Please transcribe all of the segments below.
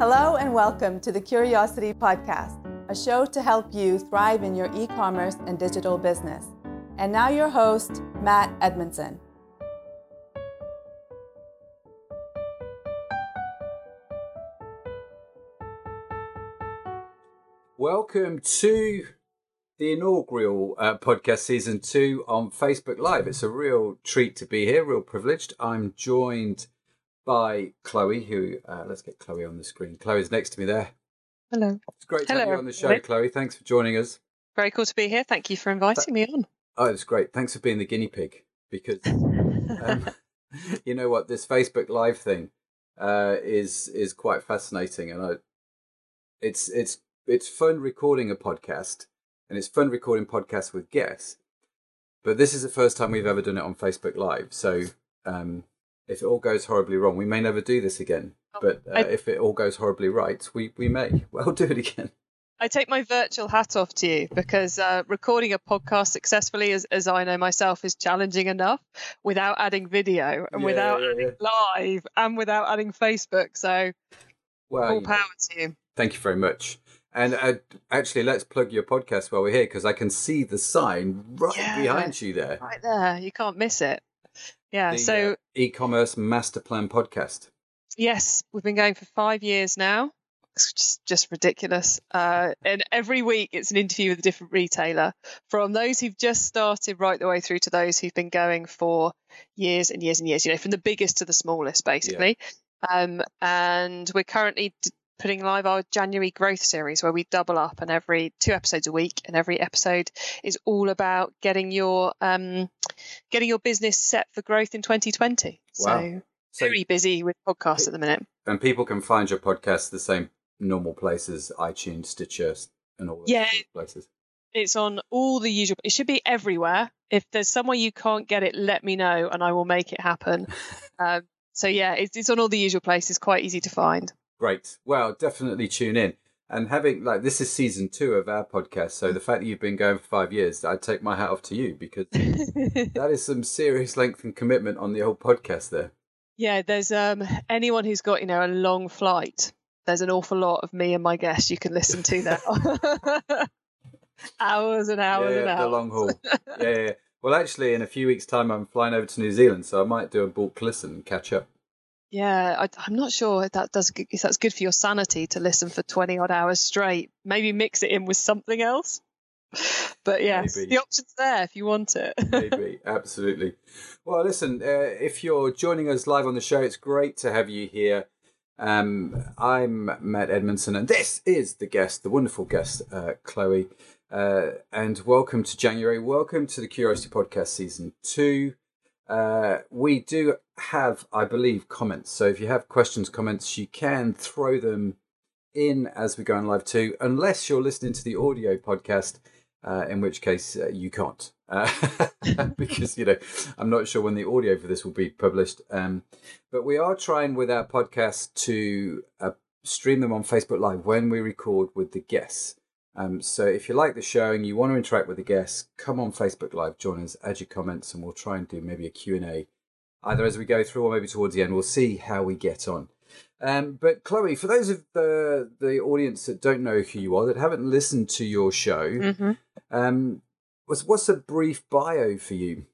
Hello and welcome to the Curiosity Podcast, a show to help you thrive in your e commerce and digital business. And now, your host, Matt Edmondson. Welcome to the inaugural uh, podcast season two on Facebook Live. It's a real treat to be here, real privileged. I'm joined by Chloe, who uh, let's get Chloe on the screen. Chloe's next to me there. Hello. It's great to Hello, have you on the show, everybody. Chloe. Thanks for joining us. Very cool to be here. Thank you for inviting me on. Oh, it's great. Thanks for being the guinea pig because um, you know what this Facebook Live thing uh, is is quite fascinating, and I, it's it's it's fun recording a podcast, and it's fun recording podcasts with guests. But this is the first time we've ever done it on Facebook Live, so um, if it all goes horribly wrong, we may never do this again. But uh, I- if it all goes horribly right, we we may well do it again. I take my virtual hat off to you because uh, recording a podcast successfully, as, as I know myself, is challenging enough without adding video and Yeah, without yeah, adding live and without adding Facebook. So, Well, full you know, power to you. Thank you very much. And uh, actually, let's plug your podcast while we're here because I can see the sign right Yeah. behind you there. Right there. You can't miss it. Yeah. The, so, uh, e-commerce master plan podcast. Yes, we've been going for five years now. It's just, just ridiculous. Uh, and every week it's an interview with a different retailer, from those who've just started right the way through to those who've been going for years and years and years. You know, from the biggest to the smallest, basically. Um, and we're currently d- putting live our January growth series, where we double up and every two episodes a week, and every episode is all about getting your um, getting your business set for growth in 2020. Wow. So So, very busy with podcasts at the minute. and people can find your podcast the same normal places, iTunes, Stitcher, and all those Yeah. places. It's on all the usual. It should be everywhere. If there's somewhere you can't get it, let me know and I will make it happen. um, so yeah, it's, it's on all the usual places. Quite easy to find. Great. Well, definitely tune in. And having like this is season two of our podcast, so the fact that you've been going for five years, I'd take my hat off to you because that is some serious length and commitment on the whole podcast there. yeah, there's um anyone who's got you know a long flight. There's an awful lot of me and my guests you can listen to now. hours and hours yeah, and hours. the long haul. yeah, yeah, yeah. Well, actually, in a few weeks' time, I'm flying over to New Zealand, so I might do a bulk listen and catch up. Yeah, I, I'm not sure if that does if that's good for your sanity to listen for 20 odd hours straight. Maybe mix it in with something else. But yeah, Maybe. the option's there if you want it. Maybe, absolutely. Well, listen, uh, if you're joining us live on the show, it's great to have you here. Um, I'm Matt Edmondson, and this is the guest, the wonderful guest, uh, Chloe. Uh, and welcome to January. Welcome to the Curiosity Podcast Season 2. Uh, we do have, I believe, comments. So if you have questions, comments, you can throw them in as we go on live too, unless you're listening to the audio podcast, uh, in which case uh, you can't. Uh, because, you know, I'm not sure when the audio for this will be published. Um, but we are trying with our podcast to uh, stream them on Facebook Live when we record with the guests. Um, so if you like the show and you want to interact with the guests, come on Facebook Live, join us, add your comments, and we'll try and do maybe a Q&A either as we go through or maybe towards the end. We'll see how we get on. Um, but Chloe, for those of the the audience that don't know who you are, that haven't listened to your show, hmm um, what's what's a brief bio for you?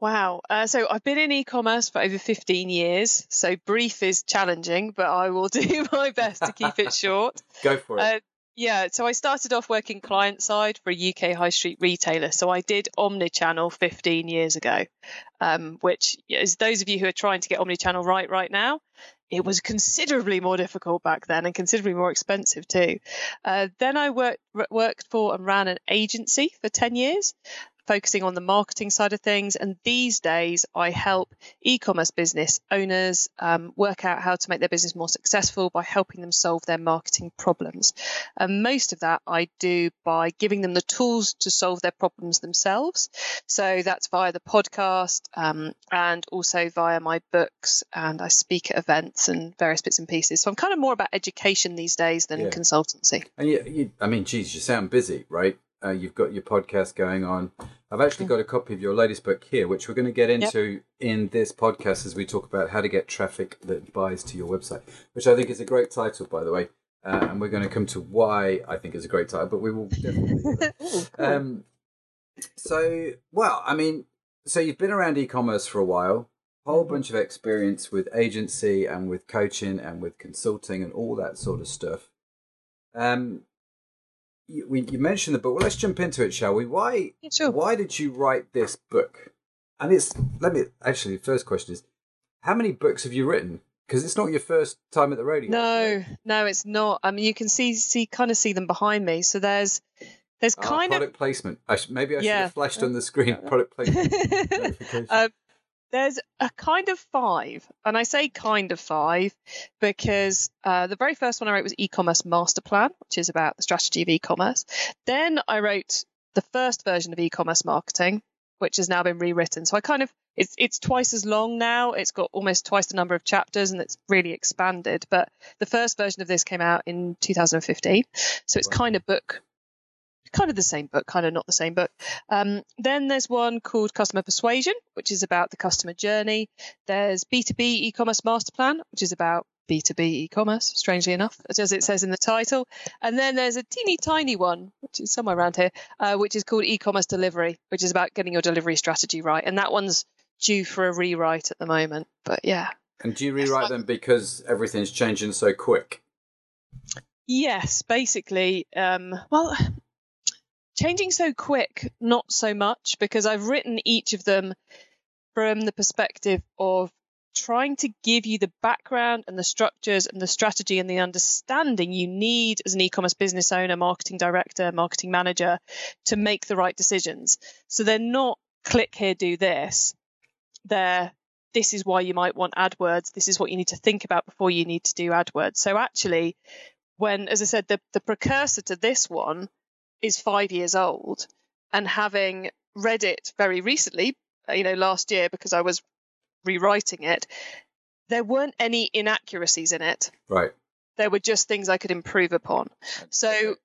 Wow. Uh, so I've been in e-commerce for over 15 years. So brief is challenging, but I will do my best to keep it short. Go for it. Uh, yeah, so I started off working client side for a UK high street retailer. So I did omnichannel 15 years ago, um, which is those of you who are trying to get omnichannel right right now, it was considerably more difficult back then and considerably more expensive too. Uh, then I worked worked for and ran an agency for 10 years. Focusing on the marketing side of things, and these days I help e-commerce business owners um, work out how to make their business more successful by helping them solve their marketing problems. And most of that I do by giving them the tools to solve their problems themselves. So that's via the podcast um, and also via my books, and I speak at events and various bits and pieces. So I'm kind of more about education these days than Yeah. consultancy. and you, you, I mean, geez, you sound busy, right? Uh, you've got your podcast going on. I've actually got a copy of your latest book here, which we're going to get into yep. in this podcast as we talk about how to get traffic that buys to your website, which I think is a great title, by the way. Uh, and we're going to come to why I think it's a great title, but we will definitely. um, so, well, I mean, so you've been around e-commerce for a while, whole mm-hmm. bunch of experience with agency and with coaching and with consulting and all that sort of stuff. Um, you, we, you mentioned the book. Well, let's jump into it, shall we? Why? Yeah, sure. Why did you write this book? And it's let me actually. The first question is, how many books have you written? Because it's not your first time at the rodeo. No, no, it's not. I mean, you can see see kind of see them behind me. So there's there's ah, kind oh, product of placement. I sh- maybe I should have flashed on the screen product placement. um, there's a kind of five, and I say kind of five because uh, the very first one I wrote was e-commerce master plan, which is about the strategy of e-commerce. Then I wrote the first version of e-commerce marketing, which has now been rewritten. So I kind of it's it's twice as long now. It's got almost twice the number of chapters, and it's really expanded. But the first version of this came out in 2015, so it's kind of book kind of the same book, kind of not the same book. Um, then there's one called Customer Persuasion, which is about the customer journey. There's B2B e-commerce master plan, which is about B2B e-commerce, strangely enough, as it says in the title. And then there's a teeny tiny one, which is somewhere around here, uh, which is called e-commerce delivery, which is about getting your delivery strategy right. And that one's due for a rewrite at the moment. But yeah. And do you rewrite them because everything's changing so quick? Yes, basically. Um, well, changing so quick, not so much, because I've written each of them from the perspective of trying to give you the background and the structures and the strategy and the understanding you need as an e-commerce business owner, marketing director, marketing manager to make the right decisions. So they're not click here, do this. They're this is why you might want AdWords. This is what you need to think about before you need to do AdWords. So actually, when, as I said, the, the precursor to this one is five years old and having read it very recently, you know, last year because I was rewriting it, there weren't any inaccuracies in it. Right. There were just things I could improve upon. So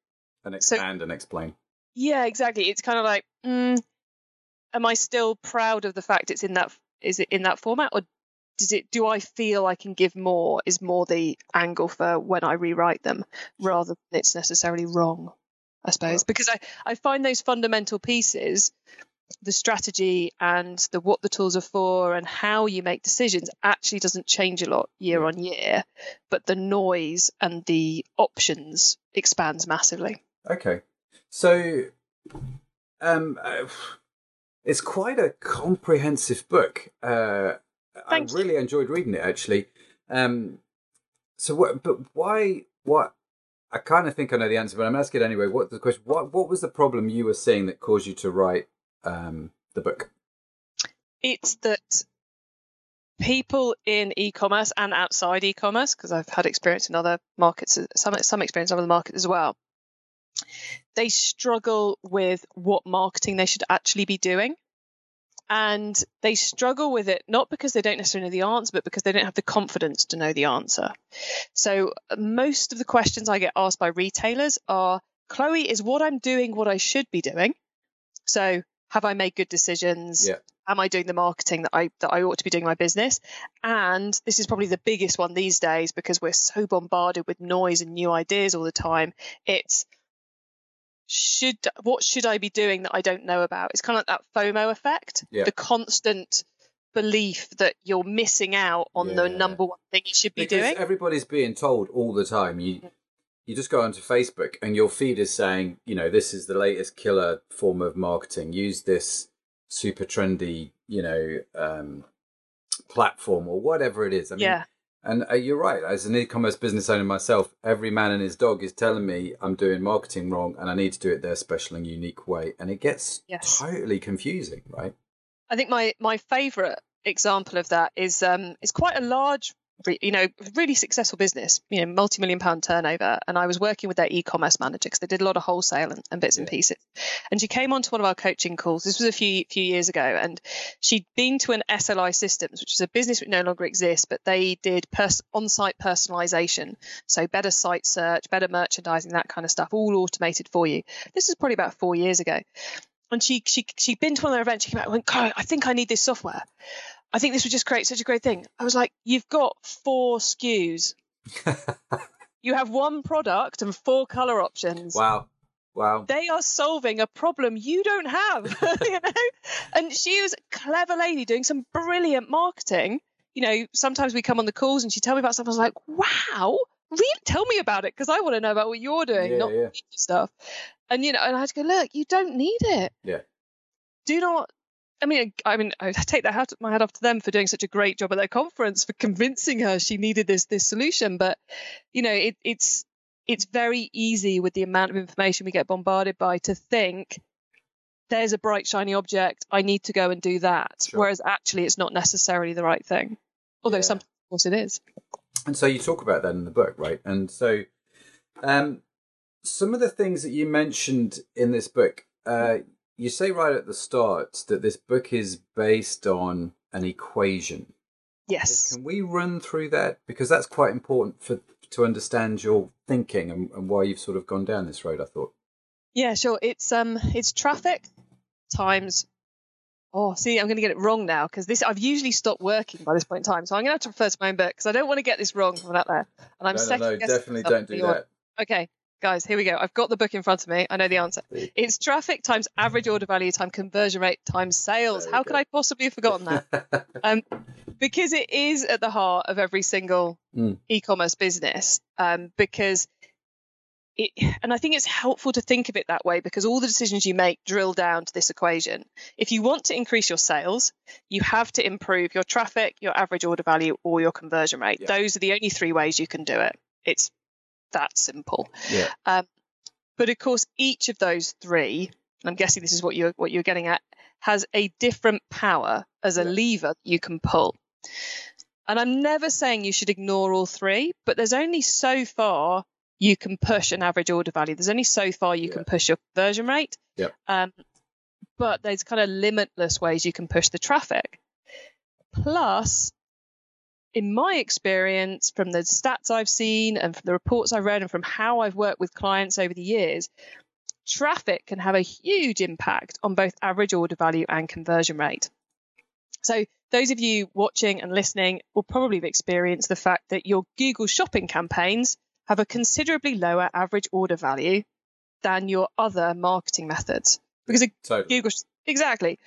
and expand so, and explain. Yeah, exactly. It's kind of like, mm, am I still proud of the fact it's in that is it in that format, or does it do I feel I can give more? Is more the angle for when I rewrite them, rather than it's necessarily wrong. I suppose, because I, I find those fundamental pieces, the strategy and the what the tools are for and how you make decisions actually doesn't change a lot year on year, but the noise and the options expands massively. Okay. So um uh, it's quite a comprehensive book. Uh I really enjoyed reading it actually. Um so what but why what I kind of think I know the answer, but I'm asking anyway. What the question? What what was the problem you were seeing that caused you to write um, the book? It's that people in e-commerce and outside e-commerce, because I've had experience in other markets, some some experience in other markets as well. They struggle with what marketing they should actually be doing and they struggle with it not because they don't necessarily know the answer but because they don't have the confidence to know the answer. So uh, most of the questions i get asked by retailers are chloe is what i'm doing what i should be doing? So have i made good decisions? Yeah. am i doing the marketing that i that i ought to be doing my business? And this is probably the biggest one these days because we're so bombarded with noise and new ideas all the time. It's should what should I be doing that I don't know about? It's kind of like that FOMO effect, yeah. the constant belief that you're missing out on yeah. the number one thing you should be because doing. Everybody's being told all the time. You you just go onto Facebook and your feed is saying, you know, this is the latest killer form of marketing. Use this super trendy, you know, um, platform or whatever it is. I mean, yeah. And uh, you're right. As an e-commerce business owner myself, every man and his dog is telling me I'm doing marketing wrong, and I need to do it their special and unique way, and it gets yes. totally confusing, right? I think my my favourite example of that is um is quite a large you know, really successful business, you know, multi-million pound turnover. And I was working with their e-commerce manager because they did a lot of wholesale and, and bits yeah. and pieces. And she came onto one of our coaching calls. This was a few few years ago, and she'd been to an SLI Systems, which is a business which no longer exists, but they did pers- on-site personalization, so better site search, better merchandising, that kind of stuff, all automated for you. This is probably about four years ago. And she she she'd been to one of their events. She came out and went, I think I need this software. I think this would just create such a great thing. I was like, you've got four SKUs. you have one product and four color options. Wow. Wow. They are solving a problem you don't have. you know? And she was a clever lady doing some brilliant marketing. You know, sometimes we come on the calls and she tell me about stuff. I was like, wow, really tell me about it because I want to know about what you're doing, yeah, not yeah. stuff. And you know, and I had to go, look, you don't need it. Yeah. Do not I mean, I mean, I take that hat, my hat off to them for doing such a great job at their conference for convincing her she needed this this solution. But you know, it, it's it's very easy with the amount of information we get bombarded by to think there's a bright shiny object. I need to go and do that. Sure. Whereas actually, it's not necessarily the right thing. Although yeah. sometimes, of course, it is. And so you talk about that in the book, right? And so, um, some of the things that you mentioned in this book. Uh, you say right at the start that this book is based on an equation. Yes. Can we run through that because that's quite important for to understand your thinking and, and why you've sort of gone down this road? I thought. Yeah, sure. It's um, it's traffic times. Oh, see, I'm going to get it wrong now because this I've usually stopped working by this point in time, so I'm going to have to refer to my own book because I don't want to get this wrong from out there. And I'm no, no, no definitely don't do that. Okay, guys, here we go. I've got the book in front of me. I know the answer. It's traffic times average order value times conversion rate times sales. How could I possibly have forgotten that? um, because it is at the heart of every single mm. e-commerce business. Um, because it, and I think it's helpful to think of it that way because all the decisions you make drill down to this equation. If you want to increase your sales, you have to improve your traffic, your average order value, or your conversion rate. Yeah. Those are the only three ways you can do it. It's that simple. Yeah. Um, but of course, each of those three, I'm guessing this is what you're what you're getting at, has a different power as a yeah. lever you can pull. And I'm never saying you should ignore all three, but there's only so far you can push an average order value. There's only so far you yeah. can push your conversion rate. Yeah. Um, but there's kind of limitless ways you can push the traffic. Plus, in my experience, from the stats I've seen and from the reports I've read and from how I've worked with clients over the years, traffic can have a huge impact on both average order value and conversion rate. So, those of you watching and listening will probably have experienced the fact that your Google shopping campaigns have a considerably lower average order value than your other marketing methods because totally. Google exactly.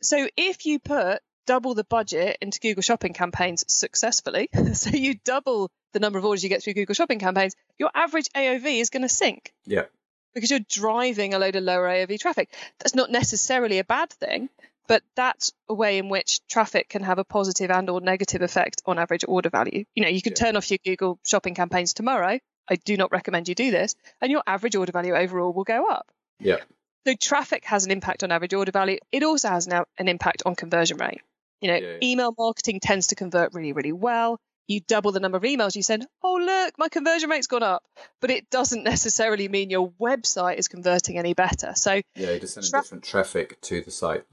So if you put double the budget into Google Shopping campaigns successfully, so you double the number of orders you get through Google Shopping campaigns, your average AOV is going to sink. Yeah. Because you're driving a load of lower AOV traffic. That's not necessarily a bad thing, but that's a way in which traffic can have a positive and or negative effect on average order value. You know, you could yeah. turn off your Google Shopping campaigns tomorrow. I do not recommend you do this, and your average order value overall will go up. Yeah. So traffic has an impact on average order value. It also has an, an impact on conversion rate. You know, yeah, email marketing tends to convert really, really well. You double the number of emails you send. Oh, look, my conversion rate's gone up. But it doesn't necessarily mean your website is converting any better. So yeah, you're just sending tra- different traffic to the site.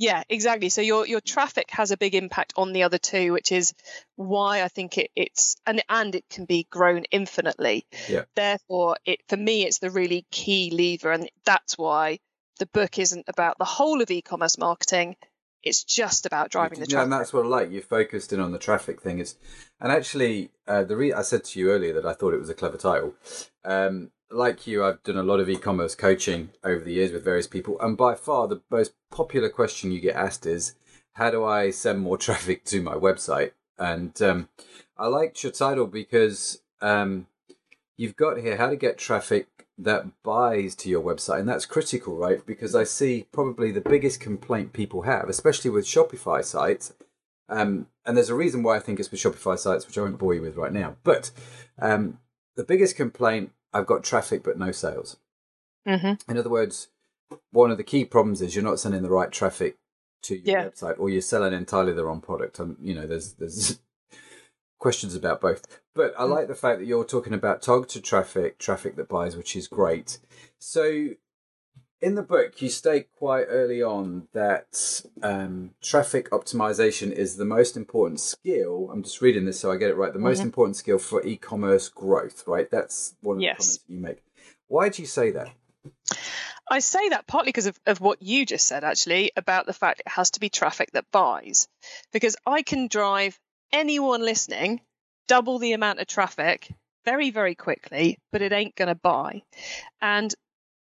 Yeah, exactly. So your your traffic has a big impact on the other two, which is why I think it, it's and and it can be grown infinitely. Yeah. Therefore, it for me it's the really key lever, and that's why the book isn't about the whole of e-commerce marketing. It's just about driving the traffic. Yeah, and that's what I like. You focused in on the traffic thing. Is and actually, uh, the re- I said to you earlier that I thought it was a clever title. Um, like you, I've done a lot of e-commerce coaching over the years with various people, and by far the most popular question you get asked is, "How do I send more traffic to my website?" And um, I liked your title because um, you've got here how to get traffic that buys to your website. And that's critical, right? Because I see probably the biggest complaint people have, especially with Shopify sites. Um, and there's a reason why I think it's with Shopify sites, which I won't bore you with right now. But um, the biggest complaint I've got traffic but no sales. Mm-hmm. In other words, one of the key problems is you're not sending the right traffic to your yeah. website, or you're selling entirely the wrong product. And you know, there's there's questions about both. But I like the fact that you're talking about targeted traffic, traffic that buys, which is great. So in the book, you state quite early on that um, traffic optimization is the most important skill. I'm just reading this so I get it right. The most Mhm. important skill for e-commerce growth, right? That's one of Yes. the comments that you make. Why do you say that? I say that partly because of, of what you just said, actually, about the fact it has to be traffic that buys. Because I can drive anyone listening double the amount of traffic very, very quickly, but it ain't going to buy. And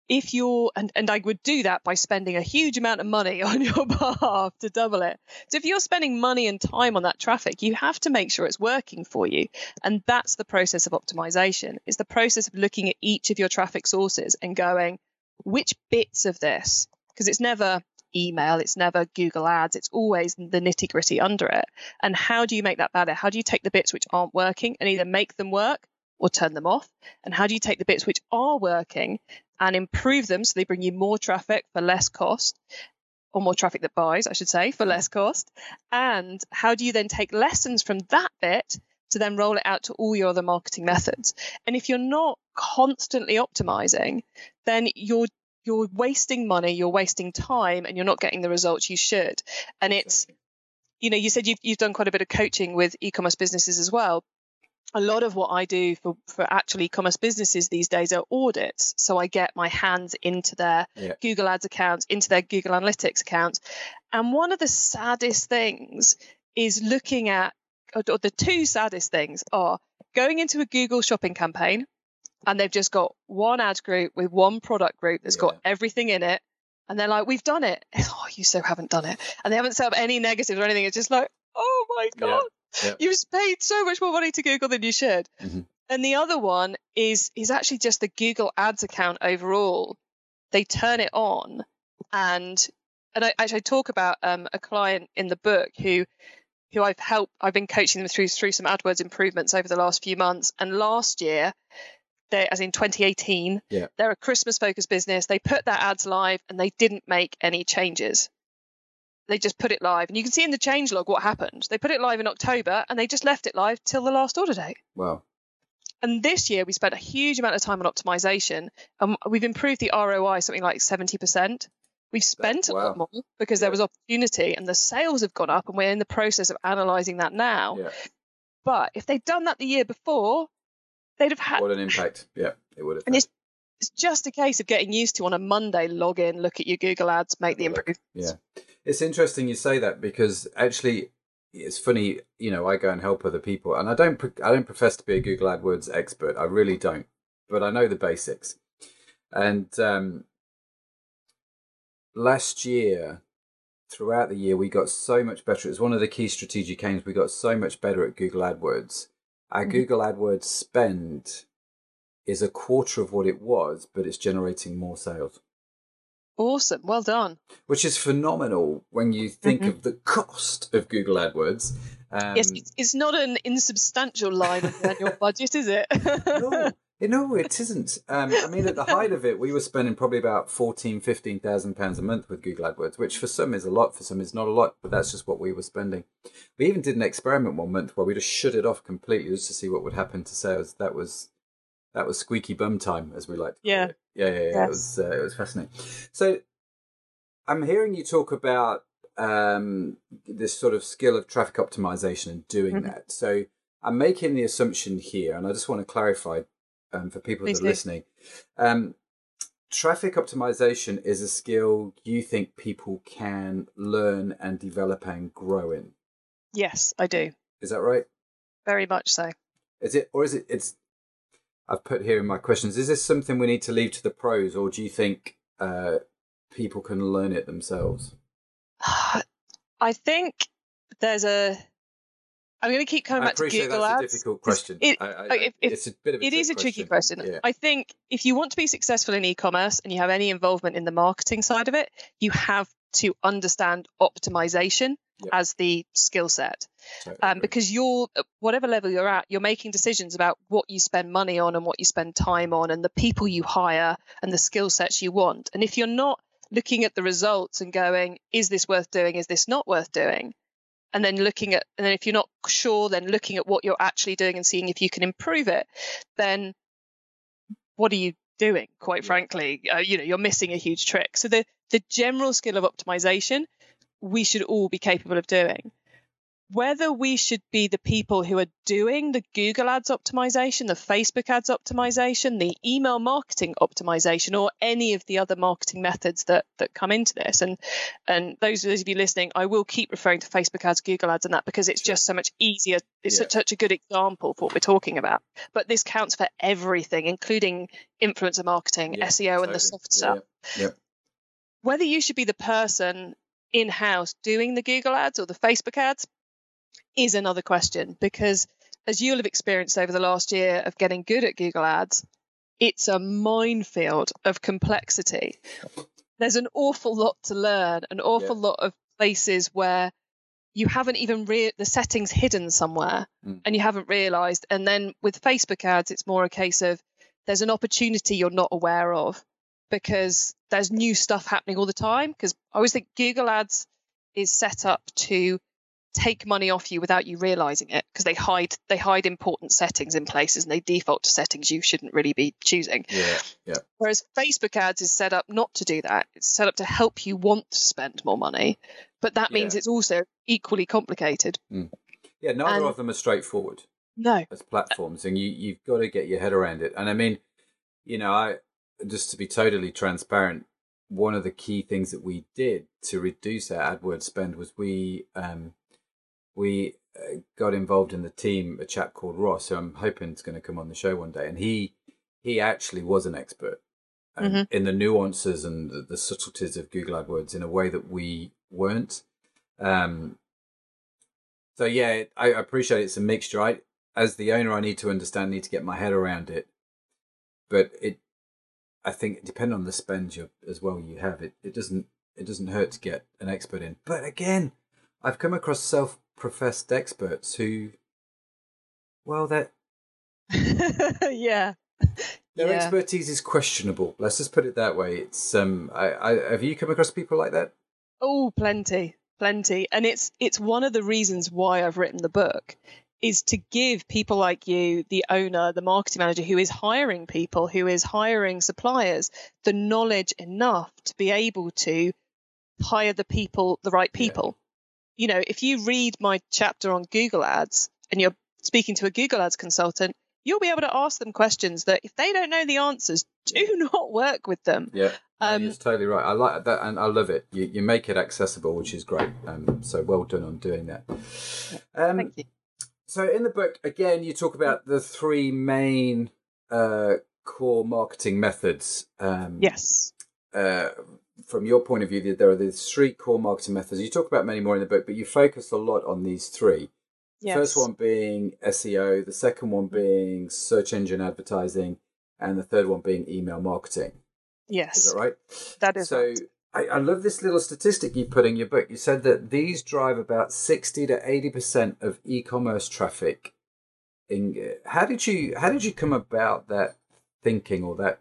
if you're, and, and I would do that by spending a huge amount of money on your behalf to double it. So if you're spending money and time on that traffic, you have to make sure it's working for you. And that's the process of optimization, is the process of looking at each of your traffic sources and going, which bits of this, because it's never email, it's never Google Ads, it's always the nitty gritty under it. And how do you make that better? How do you take the bits which aren't working and either make them work or turn them off? And how do you take the bits which are working and improve them so they bring you more traffic for less cost? Or more traffic that buys, I should say, for less cost. And how do you then take lessons from that bit to then roll it out to all your other marketing methods? And if you're not constantly optimizing, then you're you're wasting money, you're wasting time, and you're not getting the results you should. And it's, you know, you said you've you've done quite a bit of coaching with e-commerce businesses as well. A lot of what I do for, for actual e-commerce businesses these days are audits. So I get my hands into their Yeah. Google Ads accounts, into their Google Analytics accounts. And one of the saddest things is looking at, or the two saddest things are going into a Google shopping campaign and they've just got one ad group with one product group that's got everything in it. And they're like, we've done it. Oh, you so haven't done it. And they haven't set up any negatives or anything. It's just like, oh my God, yeah. you've paid so much more money to Google than you should. Mhm. And the other one is is actually just the Google Ads account overall. They turn it on and and I actually talk about um, a client in the book who who I've helped I've been coaching them through through some AdWords improvements over the last few months. And last year they as in 2018, Yeah. they're a Christmas focused business. They put their ads live and they didn't make any changes. They just put it live. And you can see in the change log what happened. They put it live in October and they just left it live till the last order date. Wow. And this year we spent a huge amount of time on optimization and we've improved the ROI something like 70%. We've spent a lot more because Yeah. there was opportunity and the sales have gone up and we're in the process of analyzing that now. Yeah. But if they'd done that the year before, they'd have had What an impact. Yeah, it would have. and had. it's it's just a case of getting used to on a Monday log in, look at your Google ads, make the improvements. Yeah. It's interesting you say that because actually it's funny, you know, I go and help other people and I don't I don't profess to be a Google AdWords expert. I really don't. But I know the basics. And um last year throughout the year we got so much better. It was one of the key strategic aims. We got so much better at Google AdWords. Our Mhm. Google AdWords spend is a quarter of what it was, but it's generating more sales Awesome. Well done. which is phenomenal when you think Mhm. of the cost of Google AdWords. Um, yes, it's, it's not an insubstantial line of your budget, is it? no, you know, it isn't. Um, I mean, at the height of it, we were spending probably about fourteen, fifteen thousand pounds a month with Google AdWords, which for some is a lot, for some is not a lot, but that's just what we were spending. We even did an experiment one month where we just shut it off completely just to see what would happen to sales. That was that was squeaky bum time, as we like to call Yeah. it. Yeah, yeah, yeah. It was uh, it was fascinating. So, I'm hearing you talk about um, this sort of skill of traffic optimization and doing Mhm. that. So, I'm making the assumption here, and I just want to clarify um, for people Please that are do. listening. Um, traffic optimization is a skill you think people can learn and develop and grow in. yes, I do. Is that right? Very much so. Is it, or is it? It's. I've put here in my questions. Is this something we need to leave to the pros, or do you think uh, people can learn it themselves? I think there's a. I'm going to keep coming I back to Google that's Ads. a difficult question. it- I, I, if- it's a bit of a It is a tricky question. Yeah. I think if you want to be successful in e-commerce and you have any involvement in the marketing side of it, you have to understand optimization Yep. as the skill set. Totally Um, because you're whatever level you're at, you're making decisions about what you spend money on and what you spend time on and the people you hire and the skill sets you want. And if you're not looking at the results and going, is this worth doing? Is this not worth doing? And then looking at and then if you're not sure then looking at what you're actually doing and seeing if you can improve it then what are you doing quite frankly? Uh, you know you're missing a huge trick. So the the general skill of optimization we should all be capable of doing whether we should be the people who are doing the Google Ads optimization, the Facebook Ads optimization, the email marketing optimization, or any of the other marketing methods that that come into this. And and those, those of you listening, I will keep referring to Facebook Ads, Google Ads, and that because it's just so much easier. It's yeah. such, such a good example for what we're talking about. But this counts for everything, including influencer marketing, yeah, SEO, totally. and the soft stuff. Yeah. Whether you should be the person in house doing the Google ads or the Facebook ads, is another question because as you'll have experienced over the last year of getting good at Google Ads, it's a minefield of complexity. There's an awful lot to learn, an awful yeah. lot of places where you haven't even re- the settings hidden somewhere mm. and you haven't realized. And then with Facebook ads, it's more a case of there's an opportunity you're not aware of because there's new stuff happening all the time. Because I always think Google ads is set up to take money off you without you realizing it because they hide they hide important settings in places and they default to settings you shouldn't really be choosing. Yeah, yeah. Whereas Facebook ads is set up not to do that. It's set up to help you want to spend more money, but that means yeah. it's also equally complicated. Mm. Yeah, neither and, of them are straightforward. No, as platforms, and you you've got to get your head around it. And I mean, you know, I just to be totally transparent, one of the key things that we did to reduce our AdWords spend was we um, we uh, got involved in the team a chap called Ross, who I'm hoping is going to come on the show one day, and he he actually was an expert um, mm-hmm. in the nuances and the, the, subtleties of Google AdWords in a way that we weren't. Um, so yeah, I appreciate it's a mixture. I, as the owner, I need to understand, need to get my head around it, but it, I think, depending on the spend you as well you have, it it doesn't it doesn't hurt to get an expert in. But again, I've come across self professed experts who, well, that yeah. Their yeah. expertise is questionable. Let's just put it that way. It's um, I, I have you come across people like that? Oh, plenty, plenty, and it's it's one of the reasons why I've written the book is to give people like you, the owner, the marketing manager who is hiring people, who is hiring suppliers, the knowledge enough to be able to hire the people, the right people you know, if you read my chapter on Google Ads and you're speaking to a Google Ads consultant, you'll be able to ask them questions that if they don't know the answers, do not work with them. Yeah. Um, it's totally right. I like that, and I love it. You, you make it accessible, which is great. Um, so well done on doing that. Um, Thank you. So in the book, again, you talk about the three main uh, core marketing methods. Um, yes. Uh, from your point of view, there are these three core marketing methods. You talk about many more in the book, but you focus a lot on these three. Yes. First one being SEO, the second one being search engine advertising, and the third one being email marketing. Yes. Is that right? That is so. Right. I, I love this little statistic you put in your book. You said that these drive about sixty to eighty percent of e-commerce traffic. In how did you how did you come about that thinking or that,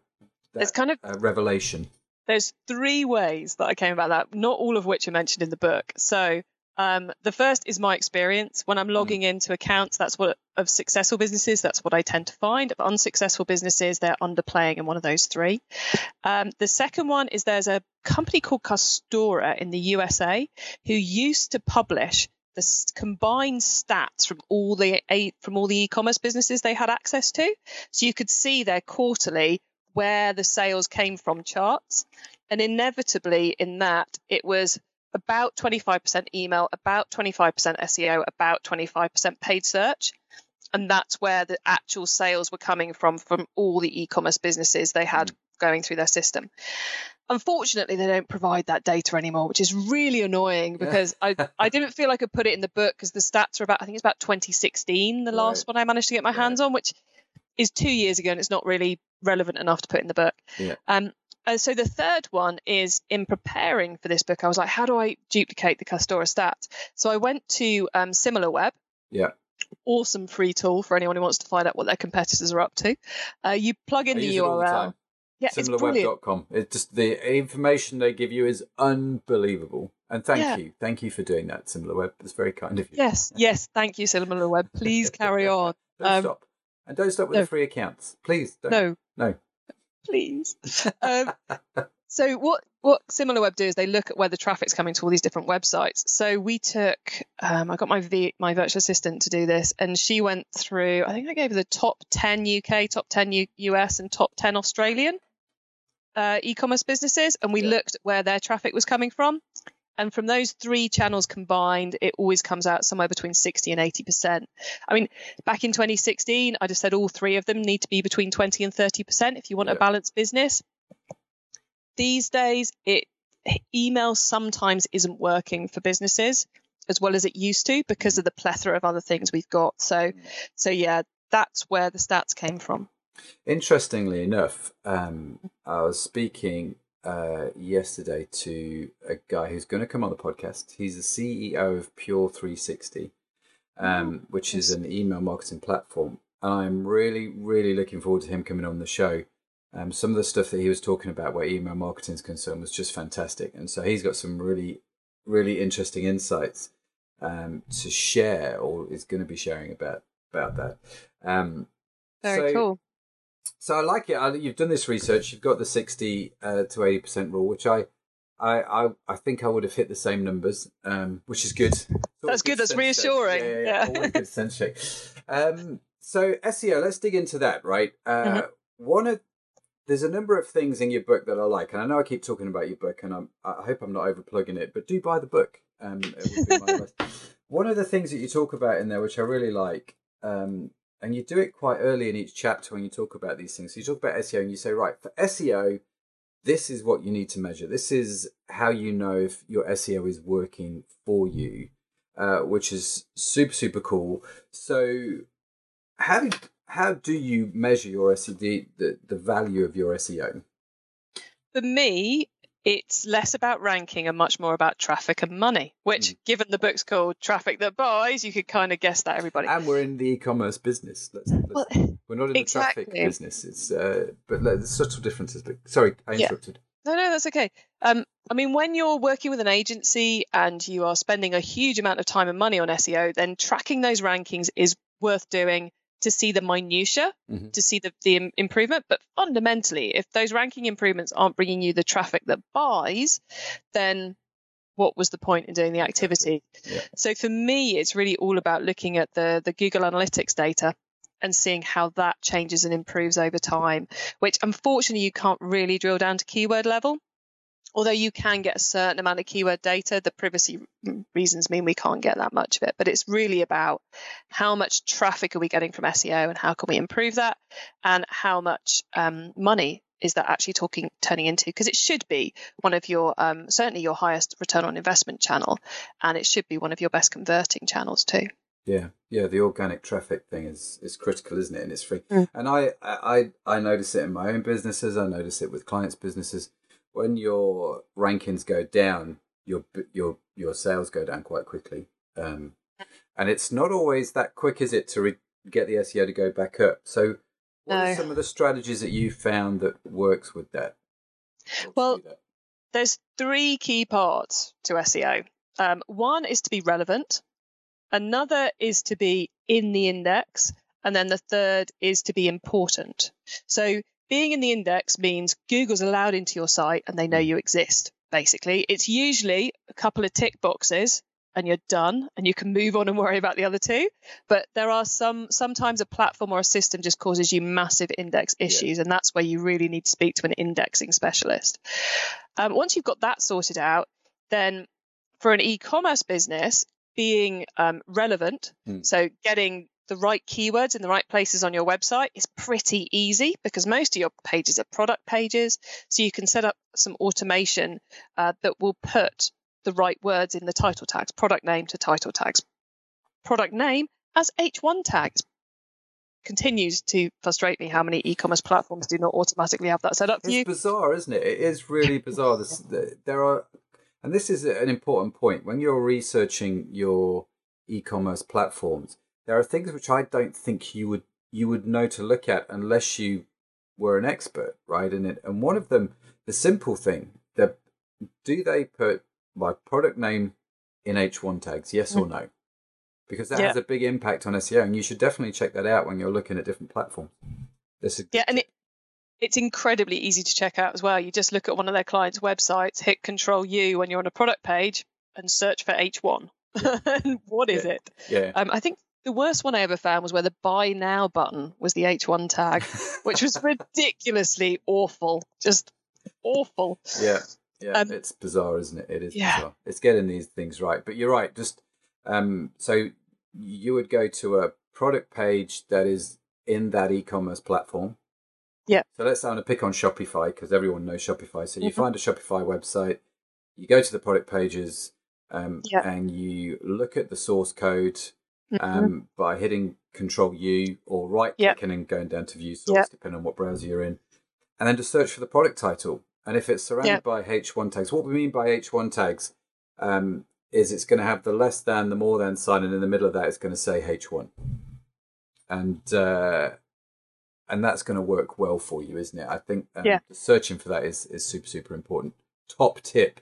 that it's kind of uh, revelation? There's three ways that I came about that, not all of which are mentioned in the book. So um, the first is my experience. When I'm mm. logging into accounts, that's what of successful businesses, that's what I tend to find. Of unsuccessful businesses, they're underplaying in one of those three. Um, the second one is there's a company called Custora in the USA who used to publish the combined stats from all the from all the e-commerce businesses they had access to. So you could see their quarterly where the sales came from charts. And inevitably, in that, it was about 25% email, about 25% SEO, about 25% paid search. And that's where the actual sales were coming from, from all the e commerce businesses they had mm. going through their system. Unfortunately, they don't provide that data anymore, which is really annoying because I, I didn't feel I could put it in the book because the stats are about, I think it's about 2016, the last one I managed to get my hands on, which is two years ago and it's not really relevant enough to put in the book. Yeah. Um, uh, so the third one is in preparing for this book, I was like, how do I duplicate the Custora stats? So I went to um, SimilarWeb. Yeah. Awesome free tool for anyone who wants to find out what their competitors are up to. Uh, you plug in I the URL. The yeah, SimilarWeb.com. It's just the information they give you is unbelievable. And thank Yeah. you, thank you for doing that, SimilarWeb. It's very kind of you. Yes, yes. Thank you, SimilarWeb. Please carry on. Don't Um, stop, and don't stop with no. the free accounts, please. Don't. No, no. please. Um, so what what SimilarWeb do is they look at where the traffic's coming to all these different websites. So we took, um, I got my v, my virtual assistant to do this, and she went through. I think I gave her the top ten UK, top ten U, US, and top ten Australian uh, e-commerce businesses, and we Yeah. looked at where their traffic was coming from. And from those three channels combined, it always comes out somewhere between 60 and 80%. I mean, back in 2016, I just said all three of them need to be between 20 and 30% if you want Yeah. a balanced business. These days, it email sometimes isn't working for businesses as well as it used to because of the plethora of other things we've got. So, so yeah, that's where the stats came from. Interestingly enough, um, I was speaking uh, yesterday to a guy who's going to come on the podcast. He's the CEO of Pure 360, um, which is an email marketing platform. And I'm really, really looking forward to him coming on the show. Um, some of the stuff that he was talking about where email marketing is concerned was just fantastic. And so he's got some really, really interesting insights um, to share or is going to be sharing about, about that. Um, Very so- cool. So I like it. I, you've done this research. You've got the sixty uh, to eighty percent rule, which I, I, I, I think I would have hit the same numbers, um, which is good. That's good, that's check. reassuring. Yeah, yeah, Yeah. good sense check. Um, so SEO, let's dig into that. Right, uh, Mhm. one of there's a number of things in your book that I like, and I know I keep talking about your book, and I'm, I hope I'm not overplugging it, but do buy the book. Um, it would be my. One of the things that you talk about in there, which I really like, um, and you do it quite early in each chapter when you talk about these things. So you talk about SEO and you say, right, for SEO, this is what you need to measure. This is how you know if your SEO is working for you, uh, which is super, super cool. So, how do, how do you measure your SEO, the, the, value of your SEO? For me, it's less about ranking and much more about traffic and money, which, Mm. given the book's called Traffic That Buys, you could kind of guess that everybody. And we're in the e-commerce business. Let's, let's, Well, we're not in the traffic exactly. business. It's uh, but there's subtle differences. But sorry, I Yeah. interrupted. No, no, that's okay. Um, I mean, when you're working with an agency and you are spending a huge amount of time and money on SEO, then tracking those rankings is worth doing to see the minutia, Mhm. to see the, the improvement. But fundamentally, if those ranking improvements aren't bringing you the traffic that buys, then what was the point in doing the activity? Yeah. So for me, it's really all about looking at the the Google Analytics data and seeing how that changes and improves over time, which unfortunately you can't really drill down to keyword level. Although you can get a certain amount of keyword data, the privacy reasons mean we can't get that much of it. But it's really about how much traffic are we getting from SEO and how can we improve that, and how much um, money is that actually talking turning into? Because it should be one of your um, certainly your highest return on investment channel, and it should be one of your best converting channels too. Yeah, yeah. The organic traffic thing is is critical, isn't it? And it's free. Mm. And I, I I notice it in my own businesses. I notice it with clients' businesses. When your rankings go down, your your your sales go down quite quickly. Um, and it's not always that quick, is it, to re- get the SEO to go back up? So, what are some of the strategies that you found that works with that? Well, that? there's three key parts to SEO. Um, one is to be relevant, another is to be in the index, and then the third is to be important. So, being in the index means Google's allowed into your site and they know you exist, basically. It's usually a couple of tick boxes and you're done and you can move on and worry about the other two but there are some sometimes a platform or a system just causes you massive index issues and that's where you really need to speak to an indexing specialist um, once you've got that sorted out then for an e-commerce business being um, relevant Hmm. so getting the right keywords in the right places on your website is pretty easy because most of your pages are product pages so you can set up some automation uh, that will put the right words in the title tags, product name to title tags, product name as H1 tags. Continues to frustrate me how many e-commerce platforms do not automatically have that set up for It's you. bizarre, isn't it? It is really bizarre. This, the- there are, and this is an important point when you're researching your e-commerce platforms. There are things which I don't think you would you would know to look at unless you were an expert, right? In it, and one of them, the simple thing, that do they put my product name in H1 tags, yes or no? Because that Yeah. has a big impact on SEO, and you should definitely check that out when you're looking at different platforms. This is Yeah, and it, it's incredibly easy to check out as well. You just look at one of their clients' websites, hit Control U when you're on a product page, and search for H1. and what is Yeah. it? yeah. Um, I think the worst one I ever found was where the Buy Now button was the H1 tag, which was ridiculously awful. Just awful. Yeah, yeah, Um, it's bizarre, isn't it? It is yeah. bizarre. It's getting these things right, but you're right. Just um, so you would go to a product page that is in that e-commerce platform. Yeah. So let's say I'm going to pick on Shopify because everyone knows Shopify. So you Mhm. find a Shopify website, you go to the product pages, um, Yeah. and you look at the source code Mhm. um, by hitting Control U or right clicking and going down to View Source, Yeah. depending on what browser you're in, and then just search for the product title. And if it's surrounded Yeah. by H1 tags, what we mean by H1 tags um, is it's going to have the less than, the more than sign, and in the middle of that, it's going to say H1, and uh, and that's going to work well for you, isn't it? I think um, Yeah. searching for that is is super super important. Top tip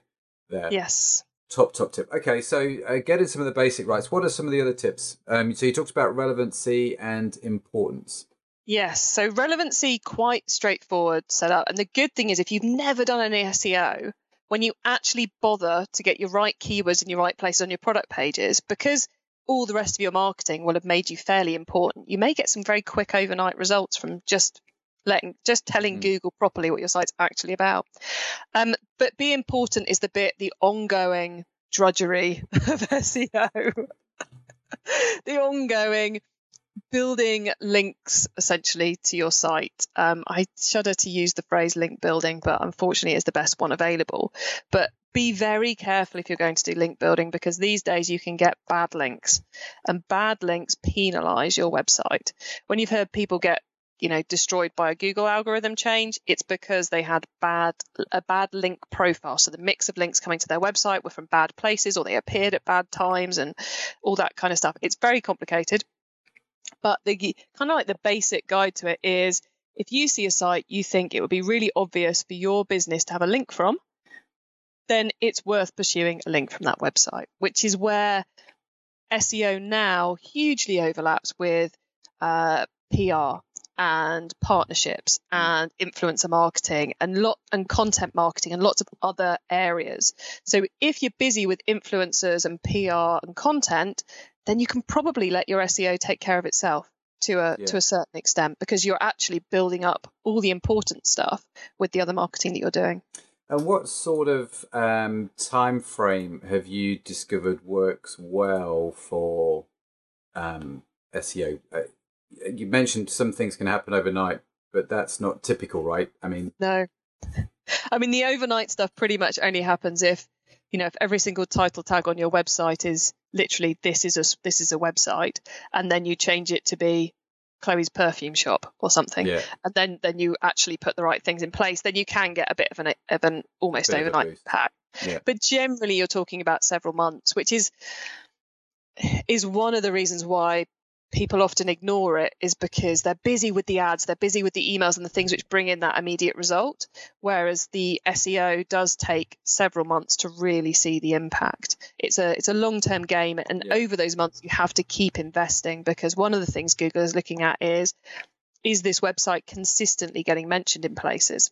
there. Yes. Top, top tip. Okay, so uh, getting some of the basic rights. What are some of the other tips? Um, so you talked about relevancy and importance. Yes, so relevancy quite straightforward setup. And the good thing is if you've never done any SEO, when you actually bother to get your right keywords in your right places on your product pages, because all the rest of your marketing will have made you fairly important, you may get some very quick overnight results from just letting just telling Mm. Google properly what your site's actually about. Um, but be important is the bit, the ongoing drudgery of SEO. the ongoing building links essentially to your site. Um, I shudder to use the phrase link building, but unfortunately, it's the best one available. But be very careful if you're going to do link building because these days you can get bad links, and bad links penalize your website. When you've heard people get you know destroyed by a Google algorithm change, it's because they had bad a bad link profile. So the mix of links coming to their website were from bad places, or they appeared at bad times, and all that kind of stuff. It's very complicated but the kind of like the basic guide to it is if you see a site you think it would be really obvious for your business to have a link from then it's worth pursuing a link from that website which is where seo now hugely overlaps with uh, pr and partnerships and influencer marketing and lot and content marketing and lots of other areas so if you're busy with influencers and pr and content then you can probably let your SEO take care of itself to a Yeah. to a certain extent because you're actually building up all the important stuff with the other marketing that you're doing. And what sort of um, time frame have you discovered works well for um, SEO? You mentioned some things can happen overnight, but that's not typical, right? I mean, No. I mean the overnight stuff pretty much only happens if you know if every single title tag on your website is literally this is a this is a website and then you change it to be Chloe's perfume shop or something yeah, and then then you actually put the right things in place then you can get a bit of an of an almost Bit of a overnight hack Yeah. but generally you're talking about several months which is is one of the reasons why people often ignore it is because they're busy with the ads they're busy with the emails and the things which bring in that immediate result whereas the SEO does take several months to really see the impact it's a it's a long-term game and Yeah. over those months you have to keep investing because one of the things Google is looking at is is this website consistently getting mentioned in places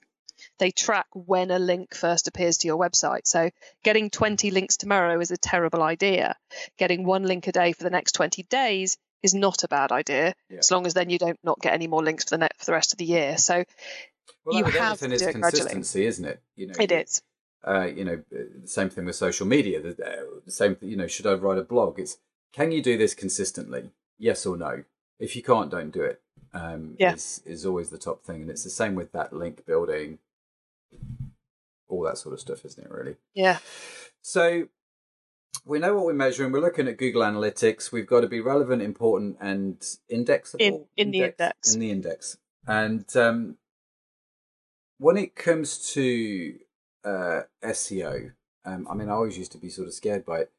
they track when a link first appears to your website. So getting 20 links tomorrow is a terrible idea. Getting one link a day for the next 20 days is not a bad idea, Yeah. as long as then you don't not get any more links for the ne- for the rest of the year. So well, You have to is do it gradually. consistency, isn't it? You know, it is. uh, you know, the same thing with social media. The, uh, the same, you know, should I write a blog? It's can you do this consistently? Yes or no. If you can't, don't do it. Um, Yeah. is is always the top thing, and it's the same with that link building, all that sort of stuff, isn't it? Really. Yeah. So we know what we're measuring. We're looking at Google Analytics. We've got to be relevant, important, and indexable. In- in the index. In the index. And um, when it comes to uh, SEO, um, I mean, I always used to be sort of scared by it.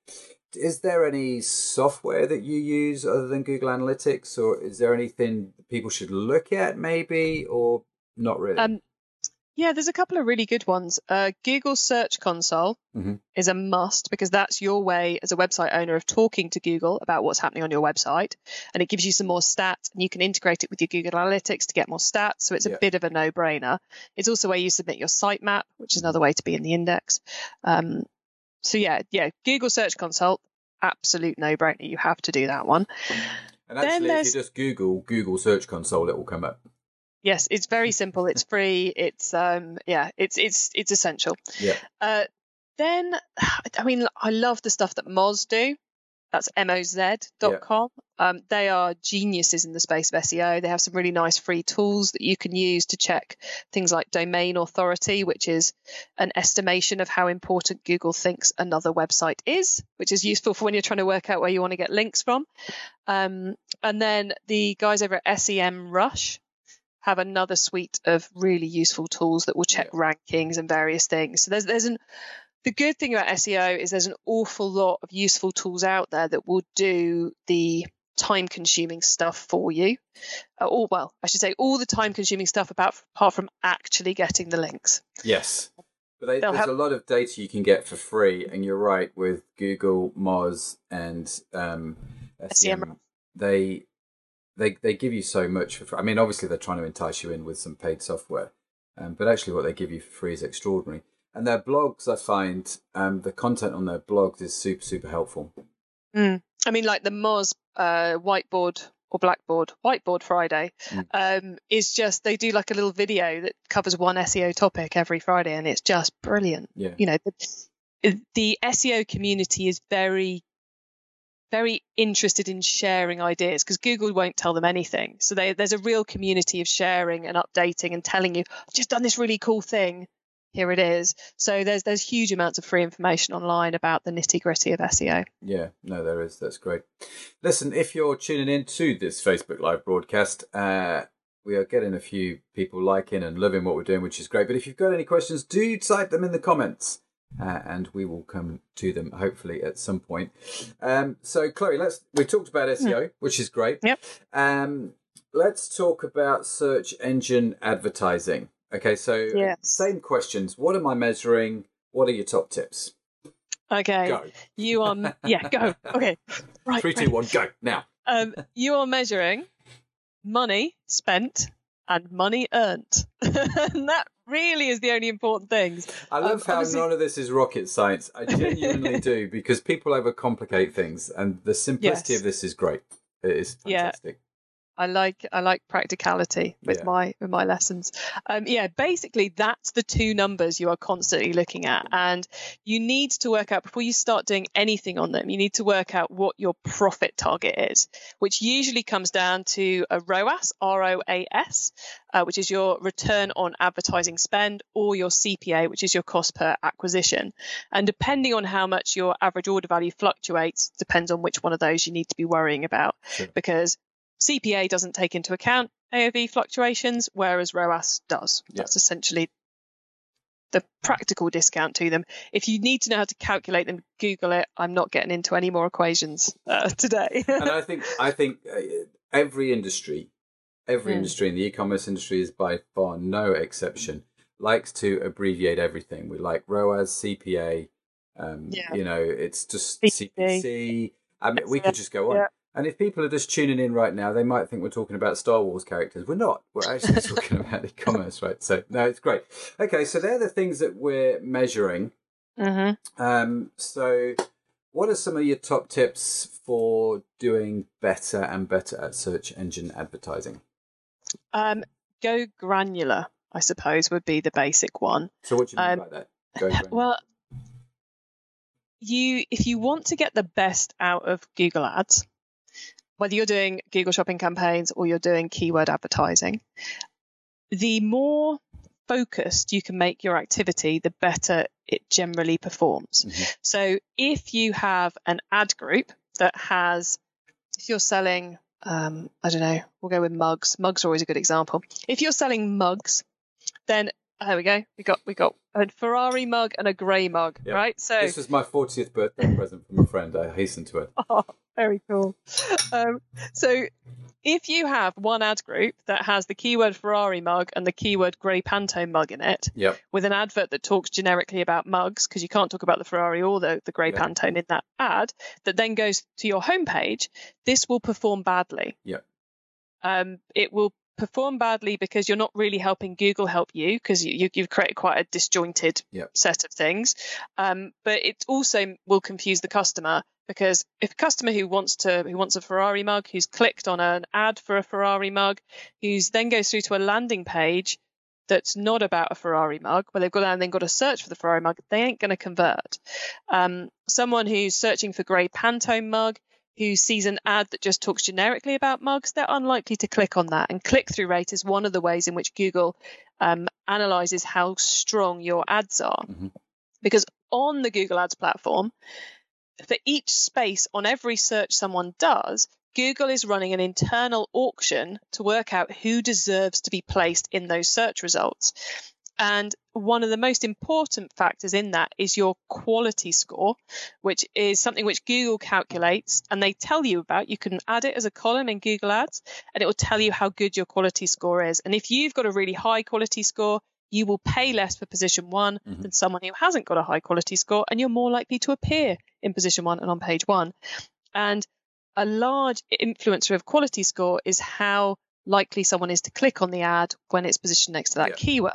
Is there any software that you use other than Google Analytics, or is there anything people should look at, maybe, or not really? Um, Yeah, there's a couple of really good ones. Uh, Google Search Console Mhm. is a must because that's your way as a website owner of talking to Google about what's happening on your website. And it gives you some more stats and you can integrate it with your Google Analytics to get more stats. So it's a bit of a no brainer. It's also where you submit your sitemap, which is another way to be in the index. Um, so yeah, yeah, Google Search Console, absolute no brainer. You have to do that one. And Then actually, if you just Google Google Search Console, it will come up. Yes, it's very simple. It's free. It's um yeah, it's it's it's essential. Yeah. Uh, then I mean I love the stuff that Moz do. That's moz.com. Um, they are geniuses in the space of SEO. They have some really nice free tools that you can use to check things like domain authority, which is an estimation of how important Google thinks another website is, which is useful for when you're trying to work out where you want to get links from. Um, and then the guys over at Semrush have another suite of really useful tools that will check rankings and various things. So there's there's an the good thing about SEO is there's an awful lot of useful tools out there that will do the time consuming stuff for you. Uh, or well, I should say all the time consuming stuff about apart from actually getting the links. Yes. But they, there's a lot of data you can get for free, and you're right with Google, Moz, and um, SEM. SEM. They they they give you so much for free. I mean, obviously they're trying to entice you in with some paid software, um, but actually what they give you for free is extraordinary. And their blogs, I find, um, the content on their blogs is super super helpful. I mean, like the Moz uh, whiteboard or Blackboard Whiteboard Friday Mm. um, is just they do like a little video that covers one SEO topic every Friday, and it's just brilliant. Yeah. You know, the, the SEO community is very very interested in sharing ideas because Google won't tell them anything. So they, there's a real community of sharing and updating and telling you, I've just done this really cool thing. Here it is. So there's there's huge amounts of free information online about the nitty gritty of SEO. Yeah, no, there is. That's great. Listen, if you're tuning in to this Facebook Live broadcast, uh, we are getting a few people liking and loving what we're doing, which is great. But if you've got any questions, do type them in the comments. Uh, and we will come to them hopefully at some point. Um, so, Chloe, let's. We talked about SEO, which is great. Yep. Um, let's talk about search engine advertising. Okay, so Yes. same questions. What am I measuring? What are your top tips? Okay. Go. You are yeah, go. Okay. Right. Three, two, one, go now. Um, you are measuring money spent and money earned. and that really is the only important things. I love Um, how obviously- none of this is rocket science. I genuinely do because people overcomplicate things, and the simplicity Yes. of this is great. It is Yeah. I like I like practicality with Yeah. my with my lessons. Um, yeah, basically that's the two numbers you are constantly looking at, and you need to work out before you start doing anything on them. You need to work out what your profit target is, which usually comes down to a ROAS, R O A S, uh, which is your return on advertising spend, or your CPA, which is your cost per acquisition. And depending on how much your average order value fluctuates, depends on which one of those you need to be worrying about, Sure. because CPA doesn't take into account AOV fluctuations, whereas ROAS does. That's essentially the practical discount to them. If you need to know how to calculate them, Google it. I'm not getting into any more equations uh, today. and I think I think uh, every industry, every Mm. industry, and the e-commerce industry is by far no exception. Likes to abbreviate everything. We like ROAS, CPA. Um, Yeah. You know, it's just CPC. CPC. I mean, we could just go on. Yeah. And if people are just tuning in right now, they might think we're talking about Star Wars characters. We're not. We're actually talking about e-commerce, right? So no, it's great. Okay, so they're the things that we're measuring. hmm Um, so, what are some of your top tips for doing better and better at search engine advertising? um, go granular, I suppose, would be the basic one. So, what do you mean Um, by that? Go granular. Well, you if you want to get the best out of Google Ads, whether you're doing Google Shopping campaigns or you're doing keyword advertising, the more focused you can make your activity, the better it generally performs. Mhm. So if you have an ad group that has, if you're selling, um, I don't know, we'll go with mugs. Mugs are always a good example. If you're selling mugs, then there we go. We got we got a Ferrari mug and a grey mug, Yep. right? So this was my 40th birthday present from a friend. I hastened to it. Oh, very cool. Um, so, if you have one ad group that has the keyword Ferrari mug and the keyword grey Pantone mug in it, Yep. with an advert that talks generically about mugs, because you can't talk about the Ferrari or the, the grey Yeah. Pantone in that ad, that then goes to your homepage, this will perform badly. Yep. Um, it will perform badly because you're not really helping Google help you because you, you, you've created quite a disjointed Yep. set of things. Um, but it also will confuse the customer because if a customer who wants to who wants a Ferrari mug, who's clicked on an ad for a Ferrari mug, who's then goes through to a landing page that's not about a Ferrari mug, where they've got and then got to search for the Ferrari mug, they ain't going to convert. Um, someone who's searching for grey Pantone mug, who sees an ad that just talks generically about mugs, they're unlikely to click on that. And click through rate is one of the ways in which Google um, analyzes how strong your ads are. Mhm. Because on the Google Ads platform, for each space on every search someone does, Google is running an internal auction to work out who deserves to be placed in those search results. And one of the most important factors in that is your quality score, which is something which Google calculates and they tell you about. You can add it as a column in Google Ads and it will tell you how good your quality score is. And if you've got a really high quality score, you will pay less for position one Mhm. than someone who hasn't got a high quality score, and you're more likely to appear in position one and on page one. And a large influencer of quality score is how likely someone is to click on the ad when it's positioned next to that Yeah. keyword.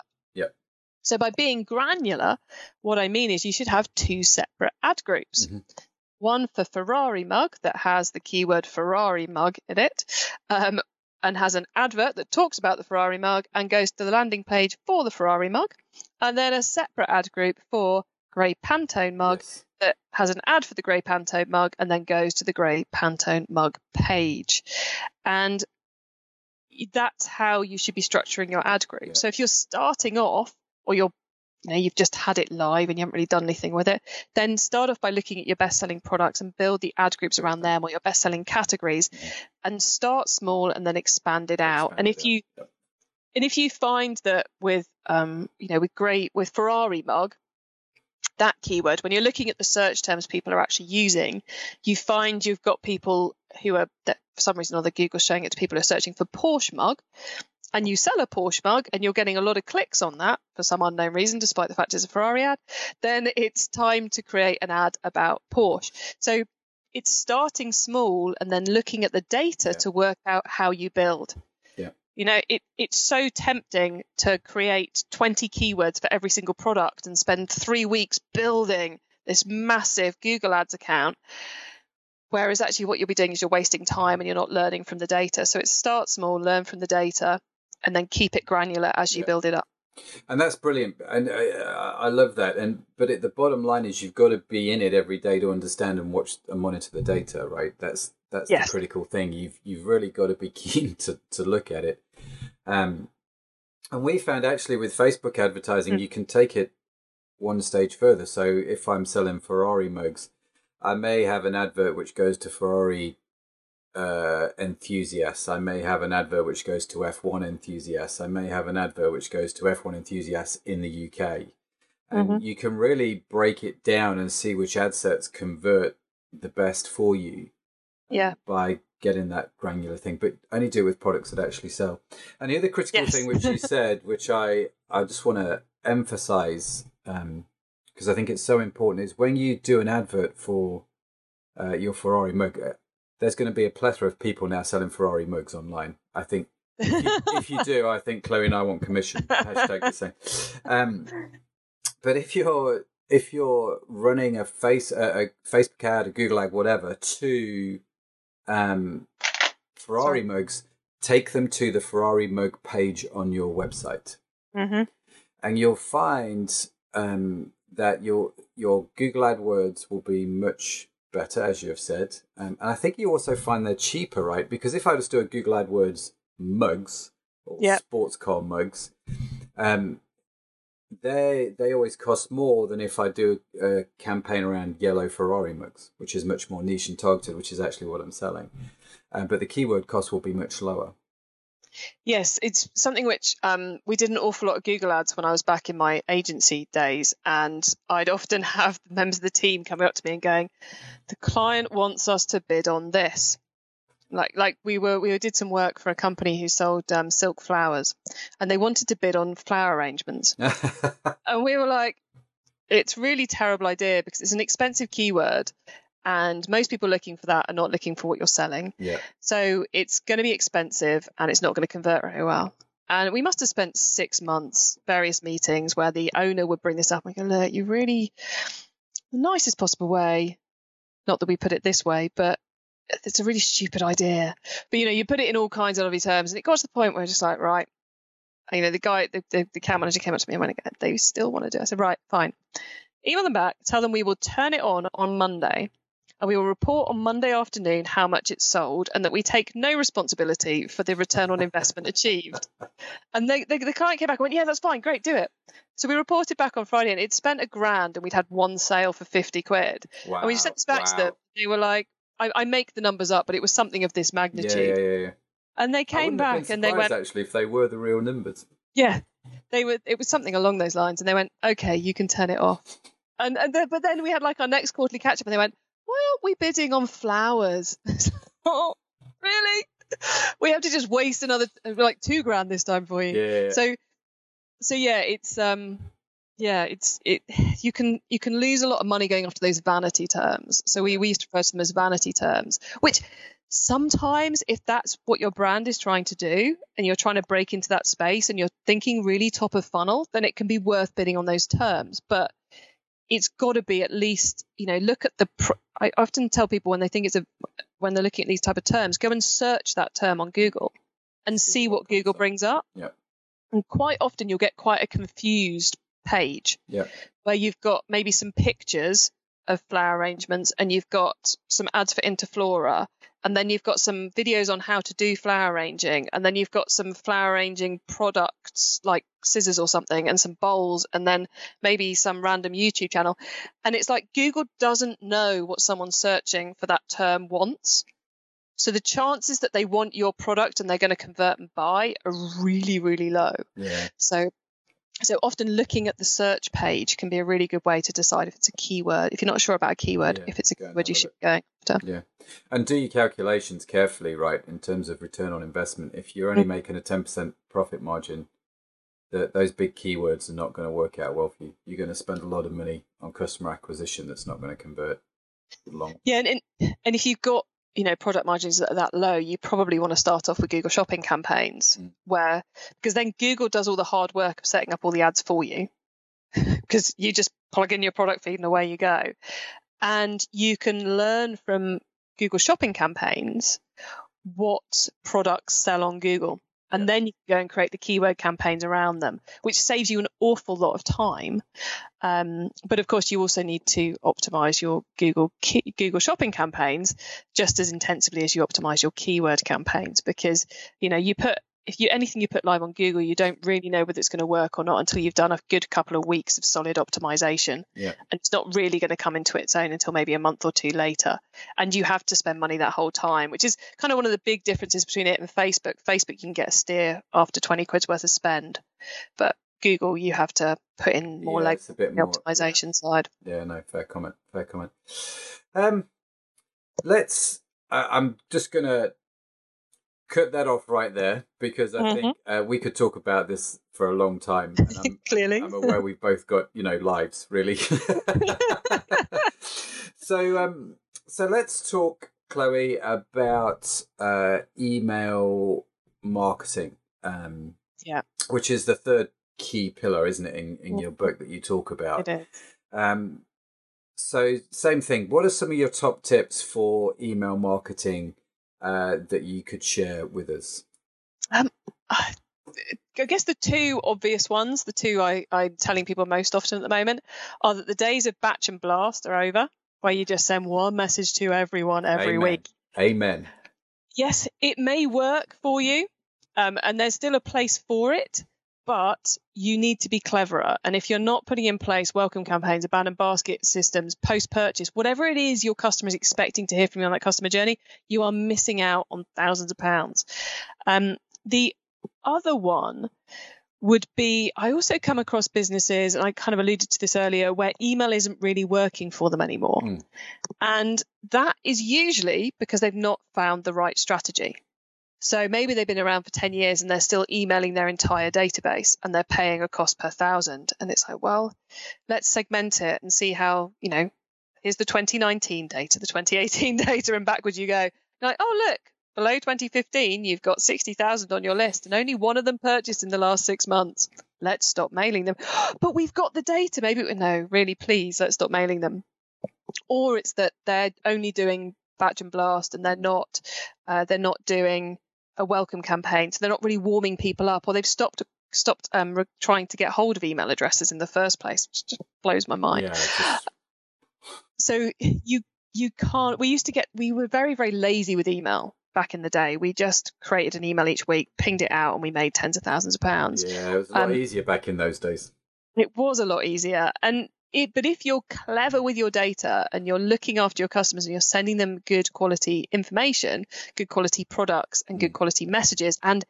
So by being granular, what I mean is you should have two separate ad groups. Mhm. One for Ferrari mug that has the keyword Ferrari mug in it, um, and has an advert that talks about the Ferrari mug and goes to the landing page for the Ferrari mug, and then a separate ad group for grey Pantone mug Yes. that has an ad for the grey Pantone mug and then goes to the grey Pantone mug page. And that's how you should be structuring your ad group. Yeah. So if you're starting off or you're you know you've just had it live and you haven't really done anything with it, then start off by looking at your best selling products and build the ad groups around them or your best selling categories and start small and then expand it out. Expand and it if you. Yep. and if you find that with um you know with great with Ferrari mug that keyword when you're looking at the search terms people are actually using you find you've got people who are that for some reason or other Google's showing it to people who are searching for Porsche mug and you sell a Porsche mug and you're getting a lot of clicks on that for some unknown reason despite the fact it's a Ferrari ad then it's time to create an ad about Porsche so it's starting small and then looking at the data Yeah. to work out how you build Yeah. you know it, it's so tempting to create 20 keywords for every single product and spend three weeks building this massive google ads account whereas actually what you'll be doing is you're wasting time and you're not learning from the data so it start small learn from the data and then keep it granular as you Yeah. build it up and that's brilliant and I, I love that and but it, the bottom line is you've got to be in it every day to understand and watch and monitor the data right that's that's Yes. the critical thing you've you've really got to be keen to to look at it um and we found actually with facebook advertising Mm. you can take it one stage further so if i'm selling ferrari mugs i may have an advert which goes to ferrari uh, enthusiasts. I may have an advert which goes to F1 enthusiasts. I may have an advert which goes to F1 enthusiasts in the UK. And Mhm. you can really break it down and see which ad sets convert the best for you yeah by getting that granular thing, but only do it with products that actually sell. And the other critical Yes. thing which you said, which I, I just want to emphasize, because I think it's so important, is when you do an advert for uh, your Ferrari mug, there's going to be a plethora of people now selling Ferrari mugs online. I think if you, if you do, I think Chloe and I want commission. Hashtag the same. Um, but if you're if you're running a face a, a Facebook ad, a Google ad, whatever, to um, Ferrari Sorry. mugs, take them to the Ferrari mug page on your website, mm-hmm. and you'll find um, that your your Google AdWords will be much better, as you have said. Um, and I think you also find they're cheaper, right? Because if I just do a Google AdWords mugs or Yep. sports car mugs, um, they they always cost more than if I do a campaign around yellow Ferrari mugs, which is much more niche and targeted, which is actually what I'm selling. Um, but the keyword cost will be much lower. Yes, it's something which um, we did an awful lot of Google ads when I was back in my agency days, and I'd often have members of the team coming up to me and going, "The client wants us to bid on this." like like we were we did some work for a company who sold um, silk flowers, and they wanted to bid on flower arrangements, and we were like, it's really terrible idea because it's an expensive keyword. And most people looking for that are not looking for what you're selling. yeah. So it's going to be expensive and it's not going to convert very well. And we must have spent six months, various meetings where the owner would bring this up and go, look, you really, the nicest possible way, not that we put it this way, but it's a really stupid idea. But, you know, you put it in all kinds of lovely terms. And it got to the point where it's just like, right, you know, the guy, the, the, the account manager came up to me and went, they still want to do it. I said, right, fine. Email them back, tell them we will turn it on on Monday and we will report on Monday afternoon how much it's sold and that we take no responsibility for the return on investment achieved. And they, they, the client came back and went, Yeah, that's fine, great, do it. So we reported back on Friday and it spent a grand and we'd had one sale for 50 quid. Wow. And we sent this back to them. They were like, I, I make the numbers up, but it was something of this magnitude. yeah, yeah, yeah. And they came back and they went, actually if they were the real numbers. Yeah, they were. It was something along those lines, and they went, "Okay, you can turn it off." And and then, but then we had like our next quarterly catch up, and they went, "Why aren't we bidding on flowers?" oh, really? We have to just waste another like two grand this time for you. Yeah. So, so yeah, it's um, yeah, it's it. You can you can lose a lot of money going after those vanity terms. So we we used to refer to them as vanity terms, which sometimes if that's what your brand is trying to do and you're trying to break into that space and you're thinking really top of funnel then it can be worth bidding on those terms but it's got to be at least you know look at the pr- i often tell people when they think it's a when they're looking at these type of terms go and search that term on google and see what google brings up Yeah. and quite often you'll get quite a confused page Yeah. where you've got maybe some pictures of flower arrangements and you've got some ads for interflora and then you've got some videos on how to do flower arranging and then you've got some flower arranging products like scissors or something and some bowls and then maybe some random youtube channel. And it's like google doesn't know what someone searching for that term wants so the chances that they want your product and they're going to convert and buy are really really low. Yeah. so so often looking at the search page can be a really good way to decide if it's a keyword. If you're not sure about a keyword, Yeah, if it's a keyword you should be going after. Yeah. And do your calculations carefully, right, in terms of return on investment. If you're only mm. making a 10% profit margin, the, those big keywords are not going to work out well for you. You're going to spend a lot of money on customer acquisition that's not going to convert long. Yeah, and and if you've got you know product margins that are that low, you probably want to start off with Google Shopping campaigns, Mm. where because then Google does all the hard work of setting up all the ads for you, because you just plug in your product feed and away you go, and you can learn from Google Shopping campaigns what products sell on Google. And then you can go and create the keyword campaigns around them, which saves you an awful lot of time. Um, but of course, you also need to optimize your Google key, Google Shopping campaigns just as intensively as you optimize your keyword campaigns, because you know you put if you anything you put live on Google, you don't really know whether it's going to work or not until you've done a good couple of weeks of solid optimization, Yeah. and it's not really going to come into its own until maybe a month or two later. And you have to spend money that whole time, which is kind of one of the big differences between it and Facebook. Facebook, you can get a steer after 20 quid's worth of spend, but Google, you have to put in more Yeah, like the more optimization side. Yeah, no, fair comment. Fair comment. Um, let's. I, I'm just gonna cut that off right there because I Mhm. think uh, we could talk about this for a long time. And I'm, Clearly. I'm aware we've both got you know lives, really. so, um, so let's talk, Chloe, about uh, email marketing. Um, Yeah. which is the third key pillar, isn't it, in, in your book that you talk about? It is. Um, so same thing. What are some of your top tips for email marketing uh, that you could share with us? I guess the two obvious ones, the two I, I'm telling people most often at the moment, are that the days of batch and blast are over, where you just send one message to everyone every Amen. week. Amen. Yes, it may work for you, um, and there's still a place for it, but you need to be cleverer. And if you're not putting in place welcome campaigns, abandoned basket systems, post purchase, whatever it is your customer is expecting to hear from you on that customer journey, you are missing out on thousands of pounds. Um, the other one would be I also come across businesses, and I kind of alluded to this earlier, where email isn't really working for them anymore. Mm. And that is usually because they've not found the right strategy. So maybe they've been around for 10 years and they're still emailing their entire database and they're paying a cost per thousand. And it's like, well, let's segment it and see how, you know, here's the 2019 data, the 2018 data, and backwards you go. Like, oh, look, below 2015, you've got 60,000 on your list and only one of them purchased in the last six months. Let's stop mailing them. But we've got the data. Maybe, no, really, please, let's stop mailing them. Or it's that they're only doing batch and blast and they're not, uh, they're not doing a welcome campaign. So they're not really warming people up or they've stopped stopped um, re- trying to get hold of email addresses in the first place, which just blows my mind. Yeah, just... So you you can't. We used to get. We were very very lazy with email back in the day. We just created an email each week, pinged it out, and we made tens of thousands of pounds. Yeah, it was a lot um, easier back in those days. It was a lot easier. And it, but if you're clever with your data and you're looking after your customers and you're sending them good quality information, good quality products, and good mm. quality messages, and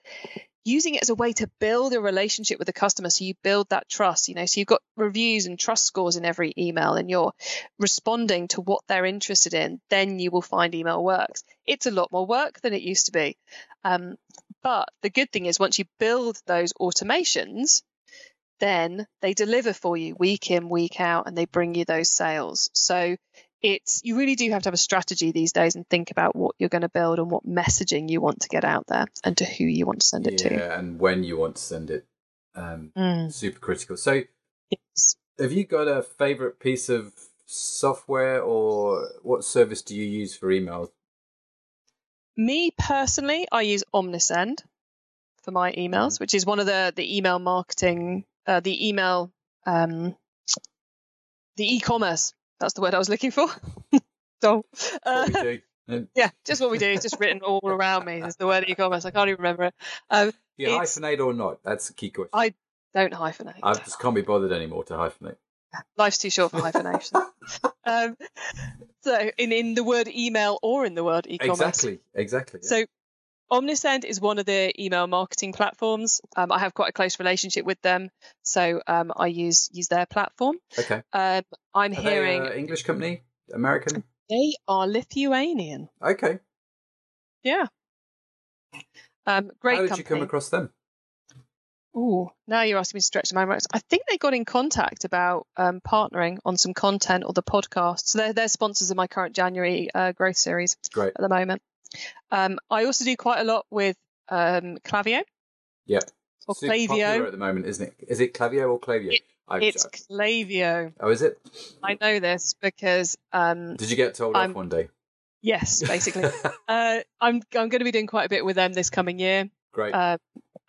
using it as a way to build a relationship with the customer so you build that trust you know so you've got reviews and trust scores in every email and you're responding to what they're interested in then you will find email works it's a lot more work than it used to be um, but the good thing is once you build those automations then they deliver for you week in week out and they bring you those sales so it's you really do have to have a strategy these days and think about what you're going to build and what messaging you want to get out there and to who you want to send it yeah, to. Yeah, and when you want to send it. Um, mm. Super critical. So, yes. have you got a favorite piece of software or what service do you use for emails? Me personally, I use Omnisend for my emails, mm. which is one of the the email marketing, uh, the email, um, the e-commerce that's the word I was looking for. so, uh, yeah, just what we do. It's just written all around me. Is the word e-commerce. I can't even remember it. Um, you hyphenate or not? That's the key question. I don't hyphenate. I just can't be bothered anymore to hyphenate. Life's too short for hyphenation. um, so, in in the word email or in the word e-commerce. Exactly. Exactly. Yeah. So, Omnisend is one of the email marketing platforms. Um, I have quite a close relationship with them, so um, I use use their platform. Okay. Um, I'm are hearing they, English company, American. They are Lithuanian. Okay. Yeah. Um, great. How did company. you come across them? Oh, now you're asking me to stretch my remarks. I think they got in contact about um, partnering on some content or the podcast. So they're, they're sponsors of my current January uh, growth series Great. at the moment. Um, I also do quite a lot with um, Klaviyo. Yeah. Or Super Klaviyo. at the moment, isn't it? Is it Klaviyo or Klaviyo? It, it's Klaviyo. Oh, is it? I know this because. Um, Did you get told I'm, off one day? Yes, basically. uh, I'm I'm going to be doing quite a bit with them this coming year. Great. Uh,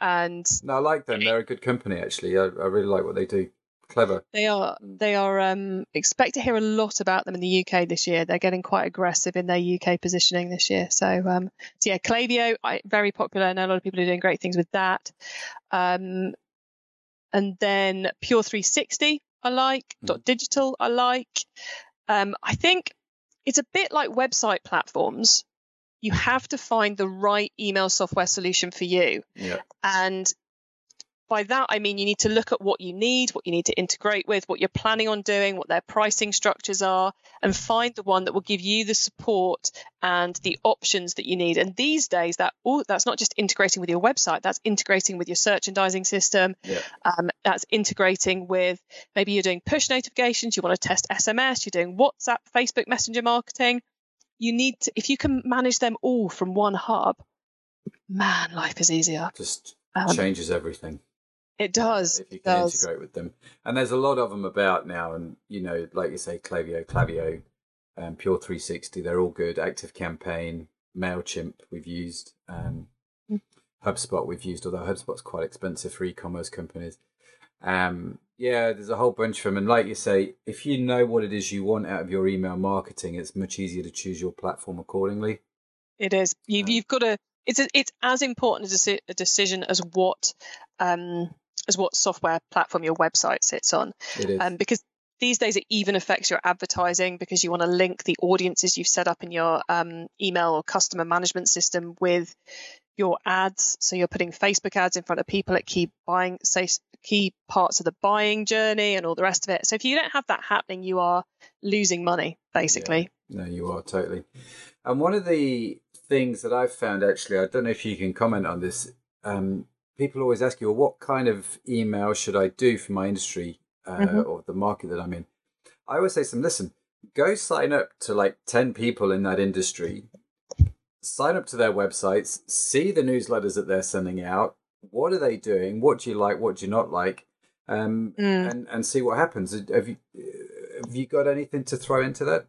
and no, I like them. They're a good company, actually. I, I really like what they do clever. They are. They are. Um, expect to hear a lot about them in the UK this year. They're getting quite aggressive in their UK positioning this year. So, um, so yeah, Klaviyo, I, very popular. I know a lot of people are doing great things with that. Um, and then Pure 360, I like. Mm. Dot Digital, I like. Um, I think it's a bit like website platforms. You have to find the right email software solution for you. Yeah. And by that, I mean you need to look at what you need, what you need to integrate with, what you're planning on doing, what their pricing structures are, and find the one that will give you the support and the options that you need. And these days, that all, that's not just integrating with your website, that's integrating with your merchandising system. Yeah. Um, that's integrating with maybe you're doing push notifications, you want to test SMS, you're doing WhatsApp, Facebook Messenger marketing. You need to, if you can manage them all from one hub, man, life is easier. Just um, changes everything. It does. If you can does. integrate with them, and there's a lot of them about now, and you know, like you say, Klaviyo, Klaviyo, um, Pure 360, they're all good. Active Campaign, Mailchimp, we've used. Um, mm. HubSpot, we've used, although HubSpot's quite expensive for e-commerce companies. Um, yeah, there's a whole bunch of them, and like you say, if you know what it is you want out of your email marketing, it's much easier to choose your platform accordingly. It is. You've, um, you've got to. It's a, it's as important a, a decision as what um, as what software platform your website sits on. It is. Um, because these days it even affects your advertising because you want to link the audiences you've set up in your um, email or customer management system with your ads. So you're putting Facebook ads in front of people at key buying, say, key parts of the buying journey and all the rest of it. So if you don't have that happening, you are losing money, basically. Yeah. No, you are totally. And one of the things that I've found actually, I don't know if you can comment on this. Um, people always ask you, well, what kind of email should I do for my industry uh, mm-hmm. or the market that I'm in? I always say to them, listen, go sign up to like 10 people in that industry, sign up to their websites, see the newsletters that they're sending out. What are they doing? What do you like? What do you not like? Um, mm. and, and see what happens. Have you, have you got anything to throw into that?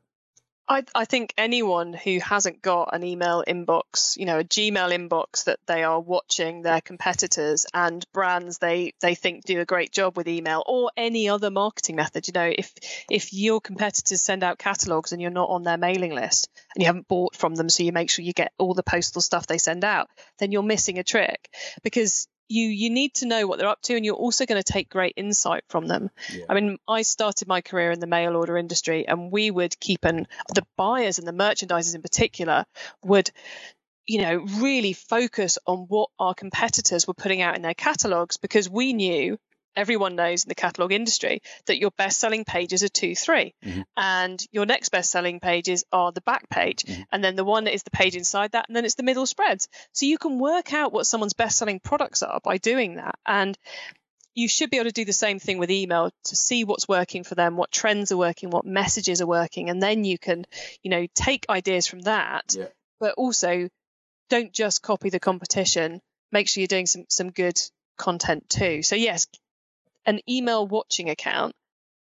I, I think anyone who hasn't got an email inbox, you know, a Gmail inbox that they are watching their competitors and brands they they think do a great job with email or any other marketing method, you know, if if your competitors send out catalogs and you're not on their mailing list and you haven't bought from them, so you make sure you get all the postal stuff they send out, then you're missing a trick. Because you you need to know what they're up to and you're also going to take great insight from them yeah. i mean i started my career in the mail order industry and we would keep an the buyers and the merchandisers in particular would you know really focus on what our competitors were putting out in their catalogs because we knew everyone knows in the catalog industry that your best selling pages are two, 3 mm-hmm. and your next best selling pages are the back page. Mm-hmm. And then the one that is the page inside that, and then it's the middle spreads. So you can work out what someone's best selling products are by doing that. And you should be able to do the same thing with email to see what's working for them, what trends are working, what messages are working, and then you can, you know, take ideas from that, yeah. but also don't just copy the competition. Make sure you're doing some some good content too. So yes, an email watching account,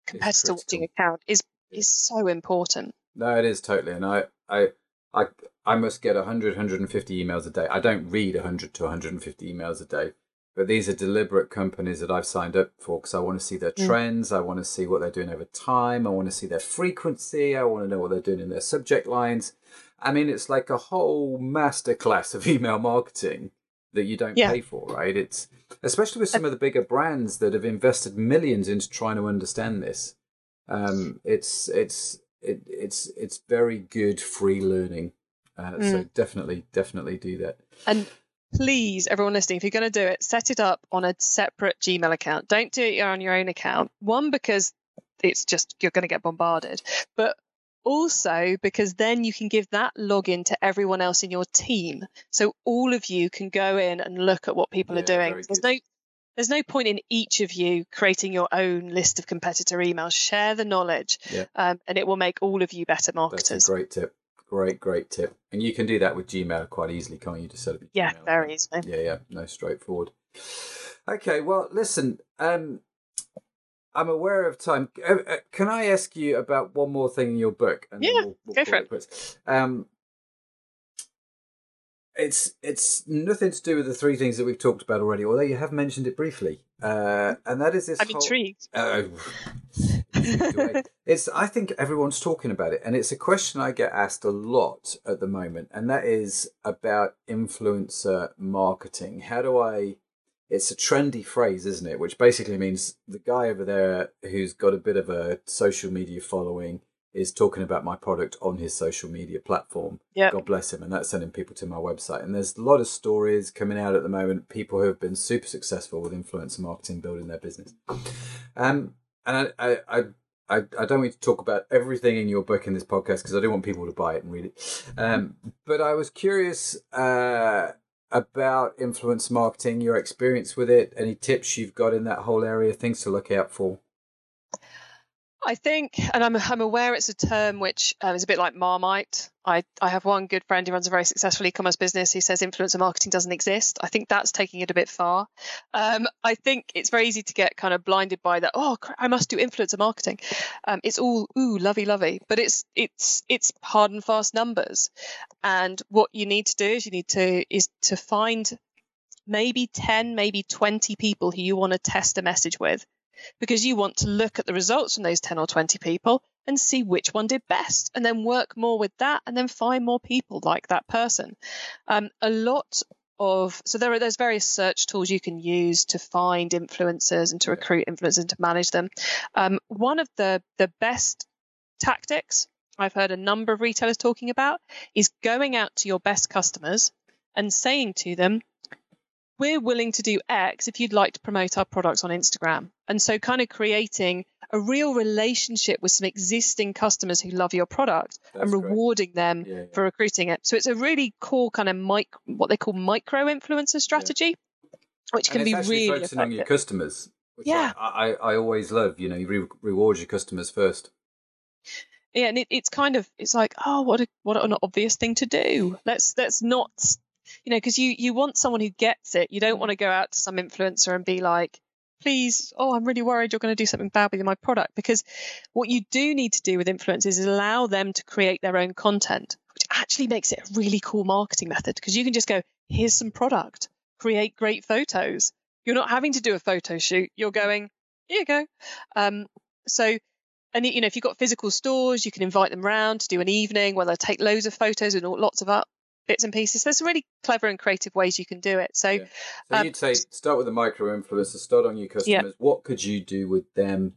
competitor watching account is is so important. No, it is totally. And I I I I must get 100 150 emails a day. I don't read 100 to 150 emails a day. But these are deliberate companies that I've signed up for because I want to see their mm. trends. Mm. I want to see what they're doing over time. I want to see their frequency. I want to know what they're doing in their subject lines. I mean, it's like a whole masterclass of email marketing that you don't yeah. pay for, right? It's especially with some of the bigger brands that have invested millions into trying to understand this. Um, it's it's it, it's it's very good free learning. Uh, mm. So definitely, definitely do that. And please, everyone listening, if you're going to do it, set it up on a separate Gmail account. Don't do it on your own account. One because it's just you're going to get bombarded, but also because then you can give that login to everyone else in your team. So all of you can go in and look at what people yeah, are doing there's no there's no point in each of you creating your own list of competitor emails. Share the knowledge yeah. um, and it will make all of you better marketers That's a great tip. Great great tip. And you can do that with gmail quite easily can't you? Just set up yeah very easily. Yeah yeah. No straightforward. Okay well listen um I'm aware of time. Uh, uh, can I ask you about one more thing in your book? And yeah, we'll, we'll go for it. Um, it's it's nothing to do with the three things that we've talked about already, although you have mentioned it briefly, uh, and that is this. I'm whole, intrigued. Uh, it's. I think everyone's talking about it, and it's a question I get asked a lot at the moment, and that is about influencer marketing. How do I it's a trendy phrase, isn't it? Which basically means the guy over there who's got a bit of a social media following is talking about my product on his social media platform. Yeah. God bless him. And that's sending people to my website. And there's a lot of stories coming out at the moment, people who have been super successful with influencer marketing, building their business. Um, and I, I, I, I don't want to talk about everything in your book in this podcast because I don't want people to buy it and read it. Um, but I was curious uh, about influence marketing, your experience with it, any tips you've got in that whole area, things to look out for? I think, and I'm I'm aware it's a term which um, is a bit like Marmite. I I have one good friend who runs a very successful e-commerce business. He says influencer marketing doesn't exist. I think that's taking it a bit far. Um, I think it's very easy to get kind of blinded by that. Oh, I must do influencer marketing. Um, it's all ooh lovey lovey, but it's it's it's hard and fast numbers. And what you need to do is you need to is to find maybe 10 maybe 20 people who you want to test a message with because you want to look at the results from those 10 or 20 people and see which one did best and then work more with that and then find more people like that person. Um, a lot of so there are there's various search tools you can use to find influencers and to recruit influencers and to manage them. Um, one of the the best tactics I've heard a number of retailers talking about is going out to your best customers and saying to them, we're willing to do X if you'd like to promote our products on Instagram. And so, kind of creating a real relationship with some existing customers who love your product That's and great. rewarding them Yeah, yeah. for recruiting it. So, it's a really cool kind of mic, what they call micro influencer strategy, which And can be really focusing on your customers. Which Yeah. I, I, I always love. You know, you re- reward your customers first. yeah and it, it's kind of it's like oh what a what an obvious thing to do let's let's not you know because you you want someone who gets it. You don't want to go out to some influencer and be like please oh i'm really worried you're going to do something bad with my product. Because what you do need to do with influencers is allow them to create their own content which actually makes it a really cool marketing method. Because you can just go here's some product. Create great photos. You're not having to do a photo shoot. You're going here you go. Um, so and you know if you've got physical stores you can invite them round to do an evening where they'll take loads of photos and lots of up bits and pieces there's some really clever and creative ways you can do it so Yeah. So Um, you'd say start with the micro influencer, start on your customers. What could you do with them?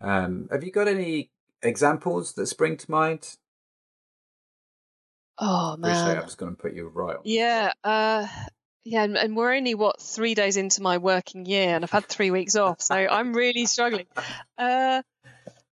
Um, have you got any examples that spring to mind? oh Appreciate man I'm just going to put you right on. yeah uh yeah and, and we're only what three days into my working year and i've had three weeks off so i'm really struggling uh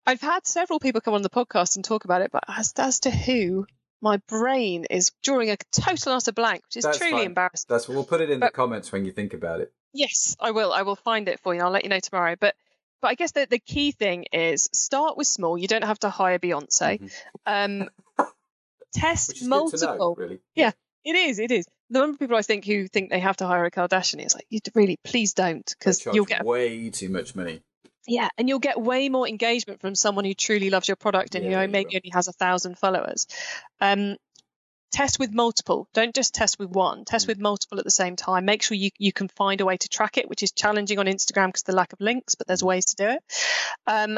i've had several people come on the podcast and talk about it but as, as to who my brain is drawing a total utter blank which is That's truly fine. embarrassing That's we'll put it in the comments when you think about it. Yes, I will. I will find it for you. I'll let you know tomorrow. But but I guess the, the key thing is start with small. You don't have to hire Beyonce. Mhm. Um, test Which is good to know, multiple. really. Yeah. It is. It is. The number of people I think who think they have to hire a Kardashian is like, you really, please don't, because you'll get way too much money. Yeah, and you'll get way more engagement from someone who truly loves your product and Yeah, who maybe will. only has a thousand followers. Um, test with multiple. Don't just test with one. Test Mm. with multiple at the same time. Make sure you, you can find a way to track it, which is challenging on Instagram because of the lack of links, but there's Mm. ways to do it. Um,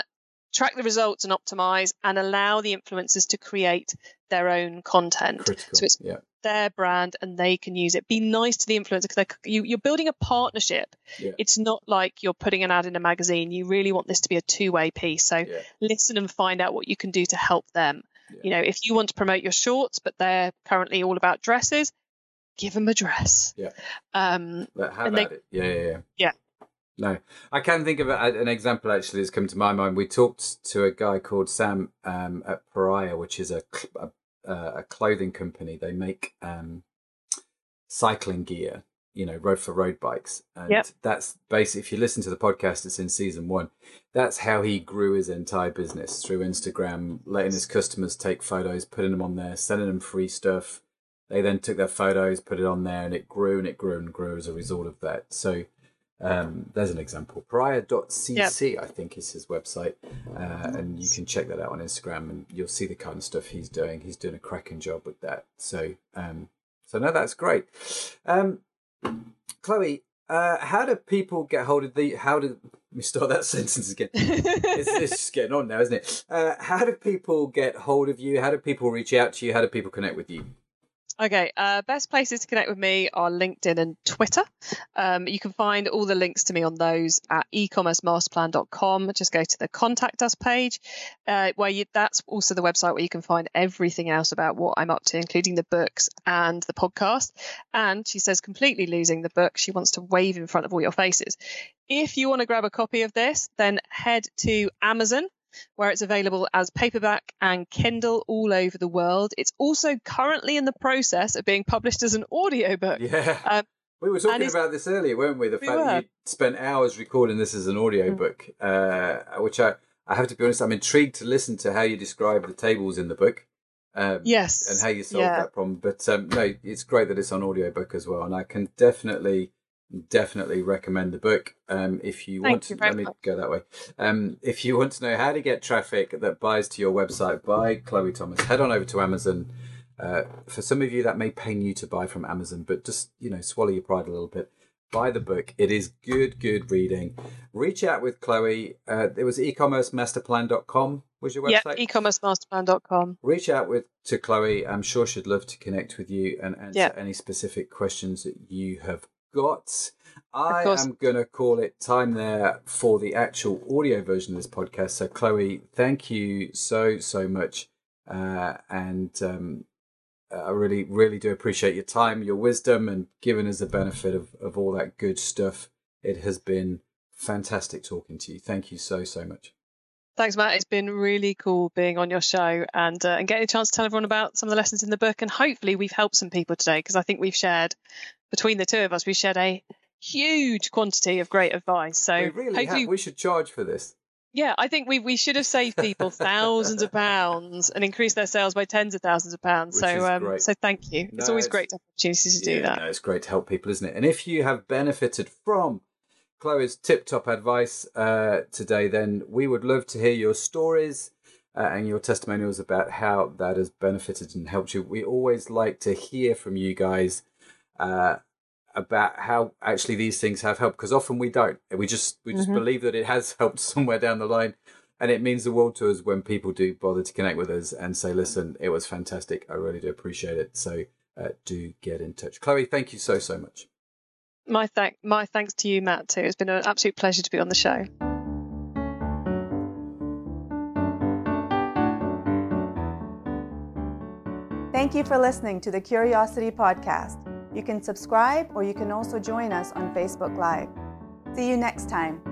track the results and optimize and allow the influencers to create their own content. Critical. So it's yeah. Their brand and they can use it. Be nice to the influencer because you, you're building a partnership. Yeah. It's not like you're putting an ad in a magazine. You really want this to be a two way piece. So Yeah. listen and find out what you can do to help them. Yeah. You know, if you want to promote your shorts, but they're currently all about dresses, give them a dress. Yeah. Um, have they- it. Yeah, yeah, yeah. Yeah. No, I can think of a, an example actually that's come to my mind. We talked to a guy called Sam um, at Pariah, which is a, cl- a, a clothing company. They make um, cycling gear, you know, road for road bikes. And Yep. that's basically, if you listen to the podcast, it's in season one. That's how he grew his entire business through Instagram, letting his customers take photos, putting them on there, sending them free stuff. They then took their photos, put it on there, and it grew and it grew and grew as a result of that. So um, there's an example. Pariah.cc, I think, is his website. Uh, and you can check that out on Instagram and you'll see the kind of stuff he's doing. He's doing a cracking job with that. So, um, so no, that's great. Um, Chloe, uh, how do people get hold of the? How do let me start that sentence again? it's, it's just getting on now, isn't it? Uh, how do people get hold of you? How do people reach out to you? How do people connect with you? Okay, uh, best places to connect with me are LinkedIn and Twitter. Um, you can find all the links to me on those at ecommercemasterplan.com. Just go to the contact us page, uh, where you, that's also the website where you can find everything else about what I'm up to, including the books and the podcast. And she says, completely losing the book. She wants to wave in front of all your faces. If you want to grab a copy of this, then head to Amazon where it's available as paperback and Kindle all over the world. It's also currently in the process of being published as an audiobook. Yeah. Um, we were talking about this earlier, weren't we? The We fact that you spent hours recording this as an audiobook, uh, which I, I have to be honest, I'm intrigued to listen to how you describe the tables in the book. Um, Yes. and how you solve yeah. that problem. But um, no, it's great that it's on audiobook as well, and I can definitely, definitely recommend the book. Um, if you Thank want to, you let me much. go that way. Um, if you want to know how to get traffic that buys to your website by Chloe Thomas, head on over to Amazon. Uh, for some of you, that may pain you to buy from Amazon, but just you know, swallow your pride a little bit. Buy the book. It is good, good reading. Reach out with Chloe. Uh, it was ecommercemasterplan.com was your website. Yeah, ecommercemasterplan.com. reach out with to Chloe. I'm sure she'd love to connect with you and answer any specific questions that you have got. I am going to call it time there for the actual audio version of this podcast. So, Chloe, thank you so, so much. Uh, and um, I really, really do appreciate your time, your wisdom, and giving us the benefit of, of all that good stuff. It has been fantastic talking to you. Thank you so, so much. Thanks, Matt. It's been really cool being on your show and uh, and getting a chance to tell everyone about some of the lessons in the book. And hopefully, we've helped some people today because I think we've shared between the two of us, we've shared a huge quantity of great advice. So we really hopefully, have. we should charge for this. Yeah, I think we we should have saved people thousands of pounds and increased their sales by tens of thousands of pounds. Which so um, so thank you. No, it's always it's, great to have opportunities to yeah, do that. No, it's great to help people, isn't it? And if you have benefited from Chloe's tip top advice uh, today, then we would love to hear your stories uh, and your testimonials about how that has benefited and helped you. We always like to hear from you guys uh, about how actually these things have helped because often we don't. We just we just Mhm. believe that it has helped somewhere down the line. And it means the world to us when people do bother to connect with us and say, listen, it was fantastic. I really do appreciate it. So uh, do get in touch. Chloe, thank you so, so much. My thank my thanks to you, Matt. Too. It's been an absolute pleasure to be on the show. Thank you for listening to the Curiosity Podcast. You can subscribe or you can also join us on Facebook Live. See you next time.